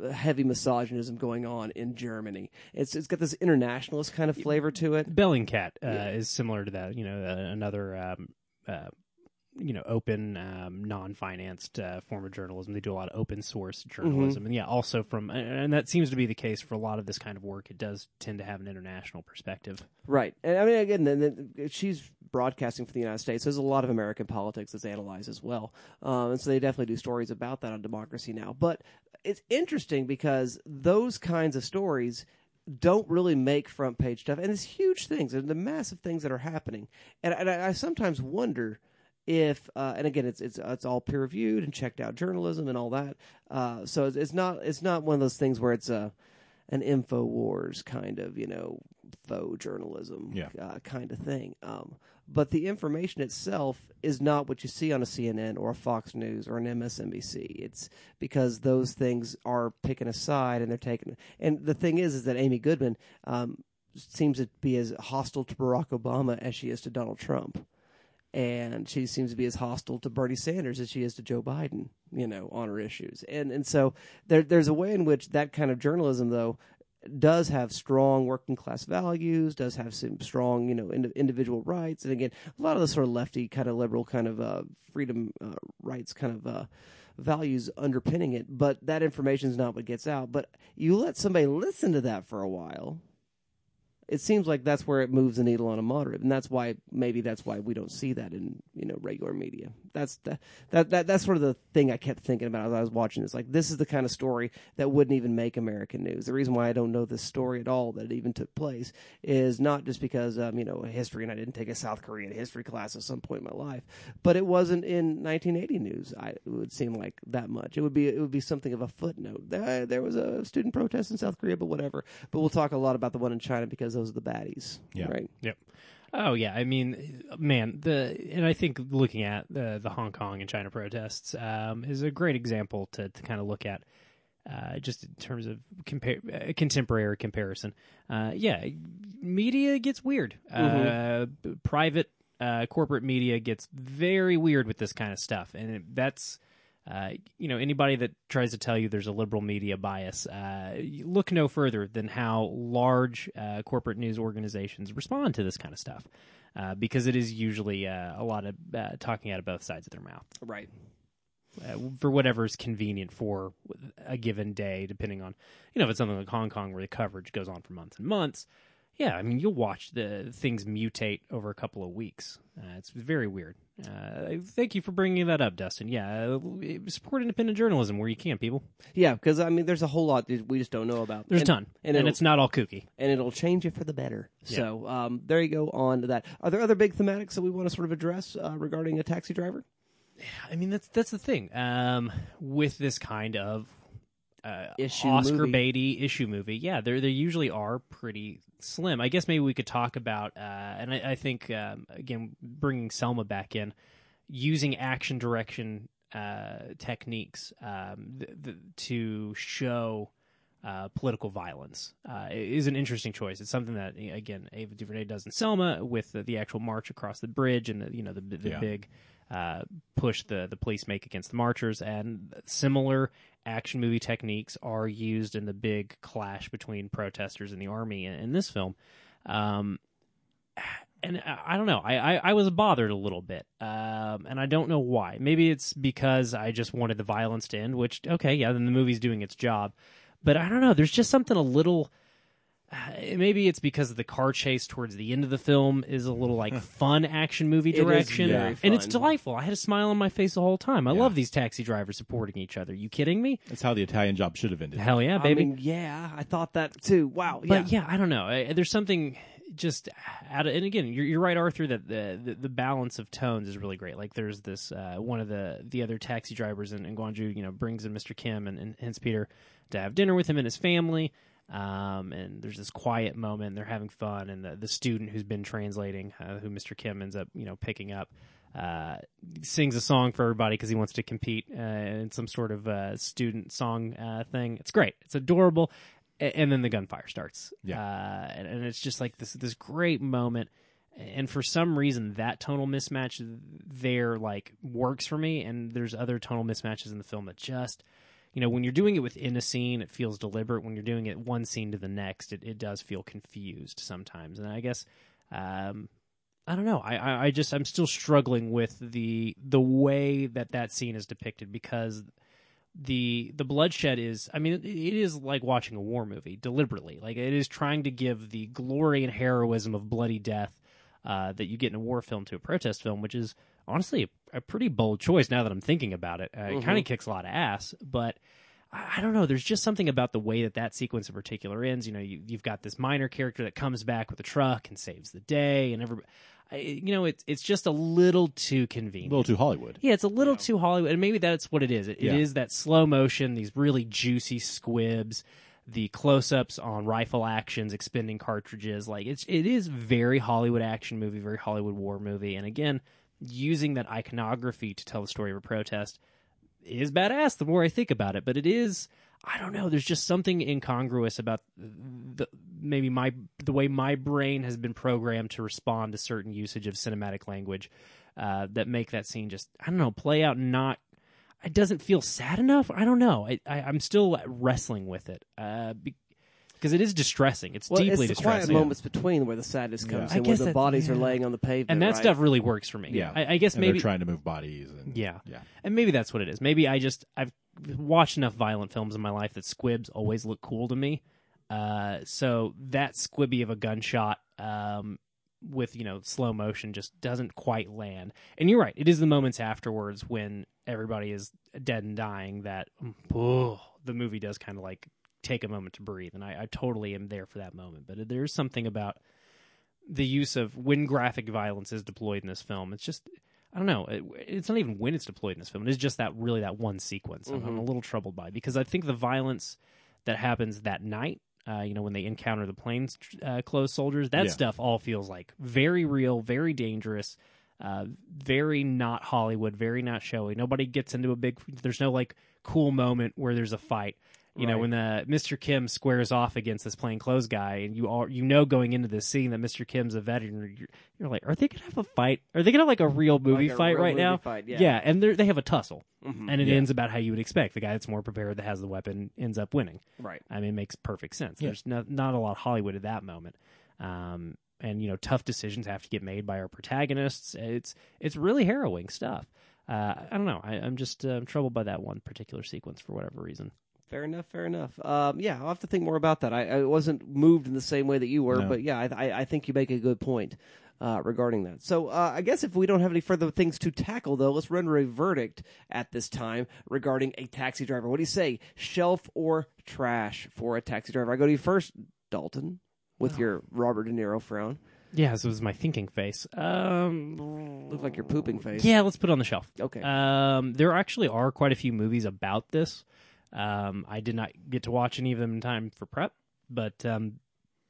Speaker 1: uh, heavy misogynism going on in Germany. It's it's got this internationalist kind of flavor to it.
Speaker 2: Bellingcat uh,
Speaker 1: Yeah.
Speaker 2: is similar to that. You know, uh, another um, uh, you know open, um, non-financed uh, form of journalism. They do a lot of open source journalism, and yeah, also from and that seems to be the case for a lot of this kind of work. It does tend to have an international perspective.
Speaker 1: Right. And I mean, again, then, then she's broadcasting for the United States. There's a lot of American politics that's analyzed as well. Um, and so they definitely do stories about that on Democracy Now. But it's interesting because those kinds of stories don't really make front page stuff. And it's huge things and the massive things that are happening. And, and I, I sometimes wonder if uh, and again it's it's it's all peer reviewed and checked out journalism and all that uh, so it's, it's not it's not one of those things where it's a an info wars kind of you know faux journalism
Speaker 3: Yeah.
Speaker 1: uh, kind of thing um, but the information itself is not what you see on a CNN or a Fox News or an MSNBC. It's because those things are picking a side and they're taking. And the thing is, is that Amy Goodman um, seems to be as hostile to Barack Obama as she is to Donald Trump and she seems to be as hostile to Bernie Sanders as she is to Joe Biden, you know, on her issues. And and so there there's a way in which that kind of journalism though does have strong working class values, does have some strong, you know, ind- individual rights, and again, a lot of the sort of lefty kind of liberal kind of uh, freedom uh, rights kind of uh, values underpinning it. But that information is not what gets out. But you let somebody listen to that for a while, it seems like that's where it moves the needle on a moderate, and that's why maybe that's why we don't see that in you know regular media. That's that that, that that's sort of the thing I kept thinking about as I was watching this. Like this is the kind of story that wouldn't even make American news. The reason why I don't know this story at all that it even took place is not just because um, you know history and I didn't take a South Korean history class at some point in my life, but it wasn't in 1980 news. I it would seem like that much. It would be it would be something of a footnote. There, there was a student protest in South Korea, but whatever. But we'll talk a lot about the one in China because those are the baddies.
Speaker 3: Yeah.
Speaker 1: Right.
Speaker 2: Yep. Oh yeah, I mean, man, the and I think looking at the the Hong Kong and China protests um, is a great example to to kind of look at. Uh, just in terms of compare, uh, contemporary comparison, uh, yeah, media gets weird. Uh, b- private, uh, corporate media gets very weird with this kind of stuff, and it, that's uh, you know anybody that tries to tell you there's a liberal media bias, uh, look no further than how large uh, corporate news organizations respond to this kind of stuff, uh, because it is usually uh, a lot of uh, talking out of both sides of their mouth
Speaker 1: Right.
Speaker 2: uh, for whatever's convenient for a given day, depending on, you know, if it's something like Hong Kong where the coverage goes on for months and months. Yeah, I mean, you'll watch the things mutate over a couple of weeks. Uh, it's very weird. Uh, thank you for bringing that up, Dustin. Yeah, uh, support independent journalism where you can, people.
Speaker 1: Yeah, because I mean, there's a whole lot that we just don't know about.
Speaker 2: There's
Speaker 1: and,
Speaker 2: a ton,
Speaker 1: and,
Speaker 2: and, it's not all kooky.
Speaker 1: and it'll change it for the better.
Speaker 2: Yeah.
Speaker 1: So um, there you go. On to that. Are there other big thematics that we want to sort of address uh, regarding a taxi driver?
Speaker 2: I mean, that's that's the thing um, with this kind of uh,
Speaker 1: Issue
Speaker 2: Oscar
Speaker 1: movie.
Speaker 2: Beatty issue movie. Yeah, they they usually are pretty slim. I guess maybe we could talk about, uh, and I, I think um, again bringing Selma back in, using action direction uh, techniques um, th- th- to show. Uh, political violence uh, is an interesting choice. It's something that again Ava DuVernay does in Selma with the, the actual march across the bridge and the you know the, the
Speaker 3: Yeah.
Speaker 2: big uh, push the the police make against the marchers, and similar action movie techniques are used in the big clash between protesters and the army in, this film. Um, and I, I don't know. I, I, I was bothered a little bit, um, and I don't know why. Maybe it's because I just wanted the violence to end. Which okay, yeah, then the movie's doing its job. But I don't know. There's just something a little. maybe it's because the car chase towards the end of the film is a little like fun action movie
Speaker 1: It is
Speaker 2: direction,
Speaker 1: very
Speaker 2: and it's
Speaker 1: fun.
Speaker 2: delightful. I had a smile on my face the whole time. I
Speaker 3: Yeah.
Speaker 2: love these taxi drivers supporting each other. You kidding me?
Speaker 3: That's how the Italian job should have ended.
Speaker 2: Hell yeah, baby.
Speaker 1: I mean, yeah, I thought that too. Wow.
Speaker 2: but yeah. I don't know. I, there's something just out of, and again, you're, you're right, Arthur, that the, the the balance of tones is really great. Like there's this uh, one of the the other taxi drivers in, in Gwangju, you know, brings in Mr. Kim and, and Hinzpeter to have dinner with him and his family. Um, and there's this quiet moment. They're having fun, and the the student who's been translating, uh, who Mr. Kim ends up, you know, picking up. Uh, sings a song for everybody because he wants to compete uh, in some sort of uh, student song uh, thing. It's great. It's adorable a- and then the gunfire starts.
Speaker 3: Yeah.
Speaker 2: uh, and, and it's just like this this great moment. And for some reason, that tonal mismatch there like works for me. And there's other tonal mismatches in the film that just, you know, when you're doing it within a scene, it feels deliberate. When you're doing it one scene to the next, it, it does feel confused sometimes. And I guess, um, I don't know. I, I, I just I'm still struggling with the the way that that scene is depicted because the the bloodshed is i mean it, is like watching a war movie deliberately like it is trying to give the glory and heroism of bloody death uh, that you get in a war film to a protest film which is honestly a, a pretty bold choice now that i'm thinking about it uh, it kind of kicks a lot of ass but I I don't know. There's just something about the way that that sequence in particular ends. You know, you, you've got this minor character that comes back with a truck and saves the day, and everybody, I, you know, it's it's just a little too convenient, A
Speaker 3: little too Hollywood.
Speaker 2: Yeah, it's a little too Hollywood, and maybe that's what it is. It, it
Speaker 3: Yeah.
Speaker 2: is that slow motion, these really juicy squibs, the close-ups on rifle actions, expending cartridges. Like it's it is very Hollywood action movie, very Hollywood war movie, and again, using that iconography to tell the story of a protest is badass. The more I think about it, but it is. I don't know. There's just something incongruous about the maybe my the way my brain has been programmed to respond to certain usage of cinematic language uh, that make that scene just I don't know play out not. It doesn't feel sad enough. I don't know. I, I I'm still wrestling with it uh, because it is distressing. It's
Speaker 1: Well,
Speaker 2: deeply
Speaker 1: it's the quiet
Speaker 2: distressing.
Speaker 1: moments between where the sadness comes
Speaker 2: I
Speaker 1: in, where
Speaker 2: guess
Speaker 1: the
Speaker 2: that's-
Speaker 1: bodies are
Speaker 2: yeah.
Speaker 1: laying on the pavement,
Speaker 2: and that
Speaker 1: right?
Speaker 2: stuff really works for me.
Speaker 3: Yeah.
Speaker 2: I, I guess
Speaker 3: And
Speaker 2: maybe
Speaker 3: they're trying to move bodies. And,
Speaker 2: yeah.
Speaker 3: Yeah.
Speaker 2: And maybe that's what it is. Maybe I just I've watched enough violent films in my life that squibs always look cool to me. Uh, so that squibby of a gunshot um, with you know slow motion just doesn't quite land. And you're right. It is the moments afterwards when everybody is dead and dying that oh, the movie does kind of like take a moment to breathe. And I, I totally am there for that moment. But there's something about the use of when graphic violence is deployed in this film. It's just I don't know. It, it's not even when it's deployed in this film. It's just that really that one sequence. I'm, I'm a little troubled by because I think the violence that happens that night, uh, you know, when they encounter the plains uh, clothes soldiers, that
Speaker 3: Yeah.
Speaker 2: stuff all feels like very real, very dangerous, uh, very not Hollywood, very not showy. Nobody gets into a big. There's no like cool moment where there's a fight. You know, when the Mr. Kim squares off against this plainclothes guy, and you all you know going into this scene that Mr. Kim's a veteran, you're, you're like, are they gonna have a fight? Are they gonna have like a real movie
Speaker 1: Like a
Speaker 2: fight
Speaker 1: real
Speaker 2: right
Speaker 1: movie
Speaker 2: now?
Speaker 1: fight, yeah. Mm-hmm.
Speaker 2: and they're- have a tussle, and it
Speaker 3: Yeah.
Speaker 2: ends about how you would expect. The guy that's more prepared, that has the weapon, ends up winning.
Speaker 1: Right.
Speaker 2: I mean, it makes perfect sense.
Speaker 3: Yeah.
Speaker 2: There's not not a lot of Hollywood at that moment, um, and you know, tough decisions have to get made by our protagonists. It's it's really harrowing stuff. Uh, I don't know. I, I'm just uh, troubled by that one particular sequence for whatever reason.
Speaker 1: Fair enough. Fair enough. Um, yeah, I'll have to think more about that. I, I wasn't moved in the same way that you were,
Speaker 3: No.
Speaker 1: but yeah, I, I, I think you make a good point uh, regarding that. So uh, I guess if we don't have any further things to tackle, though, let's render a verdict at this time regarding a taxi driver. What do you say, shelf or trash for a taxi driver? I go to you first, Dalton, with your Robert De Niro frown.
Speaker 2: Yeah, this was my thinking face. Um,
Speaker 1: Look like your pooping face.
Speaker 2: yeah, let's put it on the shelf.
Speaker 1: Okay.
Speaker 2: Um, there actually are quite a few movies about this. Um, I did not get to watch any of them in time for prep, but um,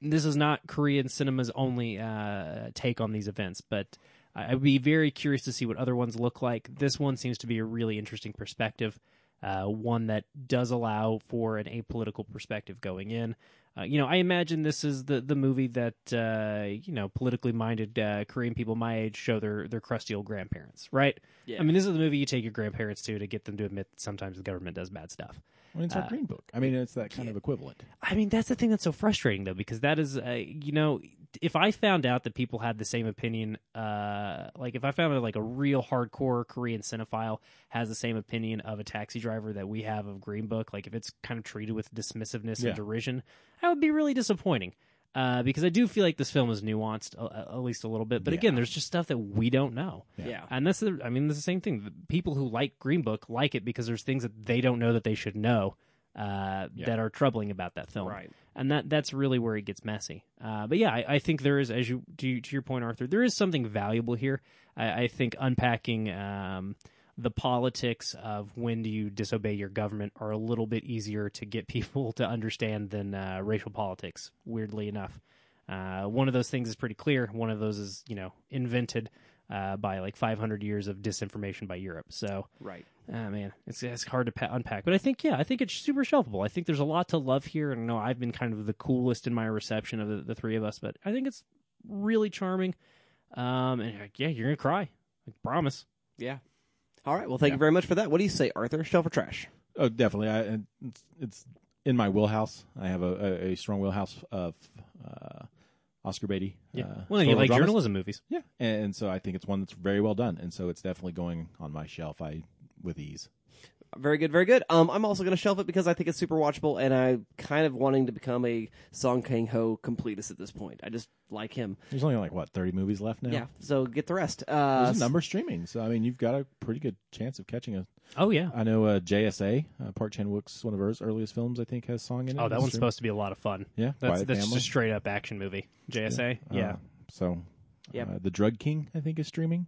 Speaker 2: this is not Korean cinema's only uh, take on these events. But I- I'd be very curious to see what other ones look like. This one seems to be a really interesting perspective, uh, one that does allow for an apolitical perspective going in. Uh, you know, I imagine this is the the movie that uh, you know politically minded uh, Korean people my age show their their crusty old grandparents, right?
Speaker 1: Yeah.
Speaker 2: I mean, this is the movie you take your grandparents to to get them to admit that sometimes the government does bad stuff.
Speaker 3: I mean, it's our
Speaker 2: Uh,
Speaker 3: Green Book. I mean, it's that kind of equivalent.
Speaker 2: I mean, that's the thing that's so frustrating, though, because that is, uh, you know, if I found out that people had the same opinion, uh, like if I found out like a real hardcore Korean cinephile has the same opinion of a taxi driver that we have of Green Book, like if it's kind of treated with dismissiveness
Speaker 3: Yeah.
Speaker 2: and derision, that would be really disappointing. uh, because I do feel like this film is nuanced a, at least a little bit. But
Speaker 3: Yeah.
Speaker 2: again, there's just stuff that we don't know.
Speaker 1: Yeah.
Speaker 2: And that's the, I mean, it's the same thing. The people who like Green Book like it because there's things that they don't know that they should know uh,
Speaker 3: Yeah.
Speaker 2: that are troubling about that film.
Speaker 1: Right.
Speaker 2: And that that's really where it gets messy. Uh, but yeah, I, I think there is, as you to, to your point, Arthur, there is something valuable here. I, I think unpacking um, the politics of when do you disobey your government are a little bit easier to get people to understand than uh, racial politics. Weirdly enough, uh, one of those things is pretty clear. One of those is you know invented uh, by like 500 years of disinformation by Europe. So
Speaker 1: Right.
Speaker 2: Ah man, it's it's hard to pa- unpack, but I think yeah, I think it's super shelfable. I think there's a lot to love here, and no, I've been kind of the coolest in my reception of the, the three of us, but I think it's really charming. Um, and like, yeah, you're gonna cry, I promise.
Speaker 1: Yeah. All right. Well, thank
Speaker 3: Yeah.
Speaker 1: you very much for that. What do you say, Arthur? Shelf or trash?
Speaker 3: Oh, definitely. I, it's, it's in my wheelhouse. I have a, a, a strong wheelhouse of uh, Oscar Beatty.
Speaker 2: Yeah,
Speaker 3: Uh,
Speaker 2: well, you like
Speaker 3: dramas.
Speaker 2: journalism movies.
Speaker 3: Yeah, and so I think it's one that's very well done, and so it's definitely going on my shelf. I with ease.
Speaker 1: Very good, very good. Um, I'm also going to shelf it because I think it's super watchable, and I'm kind of wanting to become a Song Kang Ho completist at this point. I just like him.
Speaker 3: There's only like what 30 movies left now.
Speaker 1: Yeah. So get the rest. Uh,
Speaker 3: There's a number streaming, so I mean you've got a pretty good chance of catching a.
Speaker 2: Oh yeah.
Speaker 3: I know uh, JSA, uh, Park Chan Wook's one of his earliest films. I think has song in it.
Speaker 2: Oh, that one's
Speaker 3: streaming.
Speaker 2: supposed to be a lot of fun.
Speaker 3: Yeah,
Speaker 2: That's
Speaker 3: Quiet
Speaker 2: that's just a straight up action movie. JSA. Yeah.
Speaker 3: Uh, so,
Speaker 1: Yep.
Speaker 3: uh, the Drug King I think is streaming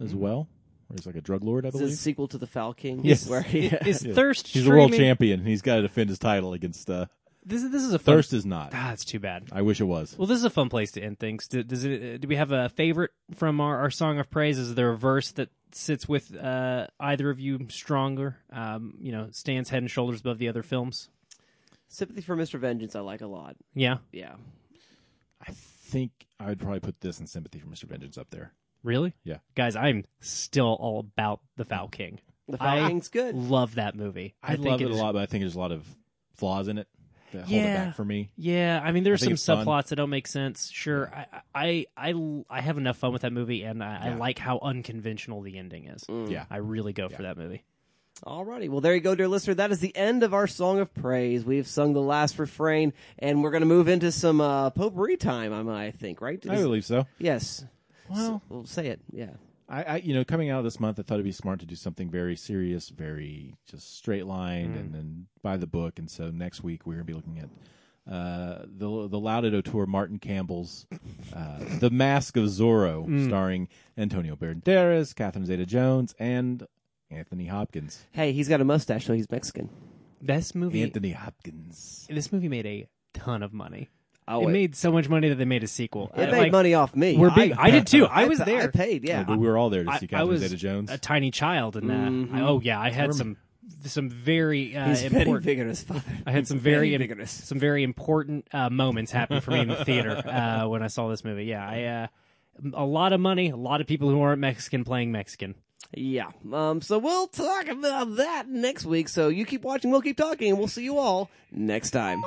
Speaker 3: as well. Where he's like a drug lord, I
Speaker 1: It's a
Speaker 3: believe.
Speaker 1: sequel to the Foul King.
Speaker 3: Yes.
Speaker 1: Where he,
Speaker 2: Is
Speaker 3: Yeah.
Speaker 2: Thirst?
Speaker 3: He's the world champion. and He's got to defend his title against uh,
Speaker 2: This is this is a fun.
Speaker 3: Thirst. Is not.
Speaker 2: Ah, it's too bad.
Speaker 3: I wish it was.
Speaker 2: Well, this is a fun place to end things. Do, does it? Do we have a favorite from our, our song of praise? Is there a verse that sits with uh, either of you stronger? Um, you know, stands head and shoulders above the other films.
Speaker 1: Sympathy for Mr. Vengeance, I like a lot.
Speaker 2: Yeah,
Speaker 1: Yeah.
Speaker 3: I think I would probably put this in sympathy for Mr. Vengeance up there.
Speaker 2: Really?
Speaker 3: Yeah.
Speaker 2: guys, I'm still all about the Foul King.
Speaker 1: The Foul
Speaker 2: I
Speaker 1: King's good.
Speaker 2: Love that movie.
Speaker 3: I,
Speaker 2: think
Speaker 3: love it,
Speaker 2: is-
Speaker 3: a lot, but I think there's a lot of flaws in it that hold it
Speaker 2: Yeah.
Speaker 3: back for me.
Speaker 2: Yeah, I mean, there's
Speaker 3: I
Speaker 2: some
Speaker 3: think it's fun.
Speaker 2: subplots that don't make sense. Sure, I, I, I, I have enough fun with that movie, and I, I like how unconventional the ending is.
Speaker 3: Yeah.
Speaker 2: I really go
Speaker 3: Yeah.
Speaker 2: for that movie.
Speaker 1: Alrighty, well there you go, dear listener. That is the end of our song of praise. We've sung the last refrain, and we're going to move into some uh, potpourri time. I'm- I think, right?
Speaker 3: I believe so.
Speaker 1: yes.
Speaker 3: Well,
Speaker 1: We'll say it. Yeah.
Speaker 3: I, I, you know, coming out of this month, I thought it'd be smart to do something very serious, very just straight lined, and then by the book. And so next week we're going to be looking at uh, the the Lauderdale tour, Martin Campbell's uh, The Mask of Zorro, starring Antonio Banderas, Catherine Zeta-Jones, and Anthony Hopkins.
Speaker 1: Hey, he's got a mustache, so he's Mexican.
Speaker 2: This movie,
Speaker 3: Anthony Hopkins.
Speaker 2: this movie made a ton of money.
Speaker 1: Oh,
Speaker 2: it
Speaker 1: it-
Speaker 2: made so much money that they made a sequel.
Speaker 1: It
Speaker 2: I-
Speaker 1: made
Speaker 2: like,
Speaker 1: money off me.
Speaker 2: We're big. I, did too. I, was
Speaker 1: pa-
Speaker 2: there.
Speaker 1: I paid. Yeah.
Speaker 3: Uh, we were all there to
Speaker 2: I-
Speaker 3: see
Speaker 2: I
Speaker 3: Catherine
Speaker 2: was
Speaker 3: Zeta-Jones.
Speaker 2: a tiny child, and uh,
Speaker 1: Mm-hmm.
Speaker 2: I, oh yeah, I had some some very uh,
Speaker 1: he's very
Speaker 2: important.
Speaker 1: vigorous, father.
Speaker 2: I had some very
Speaker 1: Very vigorous.
Speaker 2: some very important uh, moments happen for me in the theater uh, when I saw this movie. Yeah, I uh, a lot of money, a lot of people who aren't Mexican playing Mexican.
Speaker 1: Yeah. Um. So we'll talk about that next week. So you keep watching. We'll keep talking, and we'll see you all next time.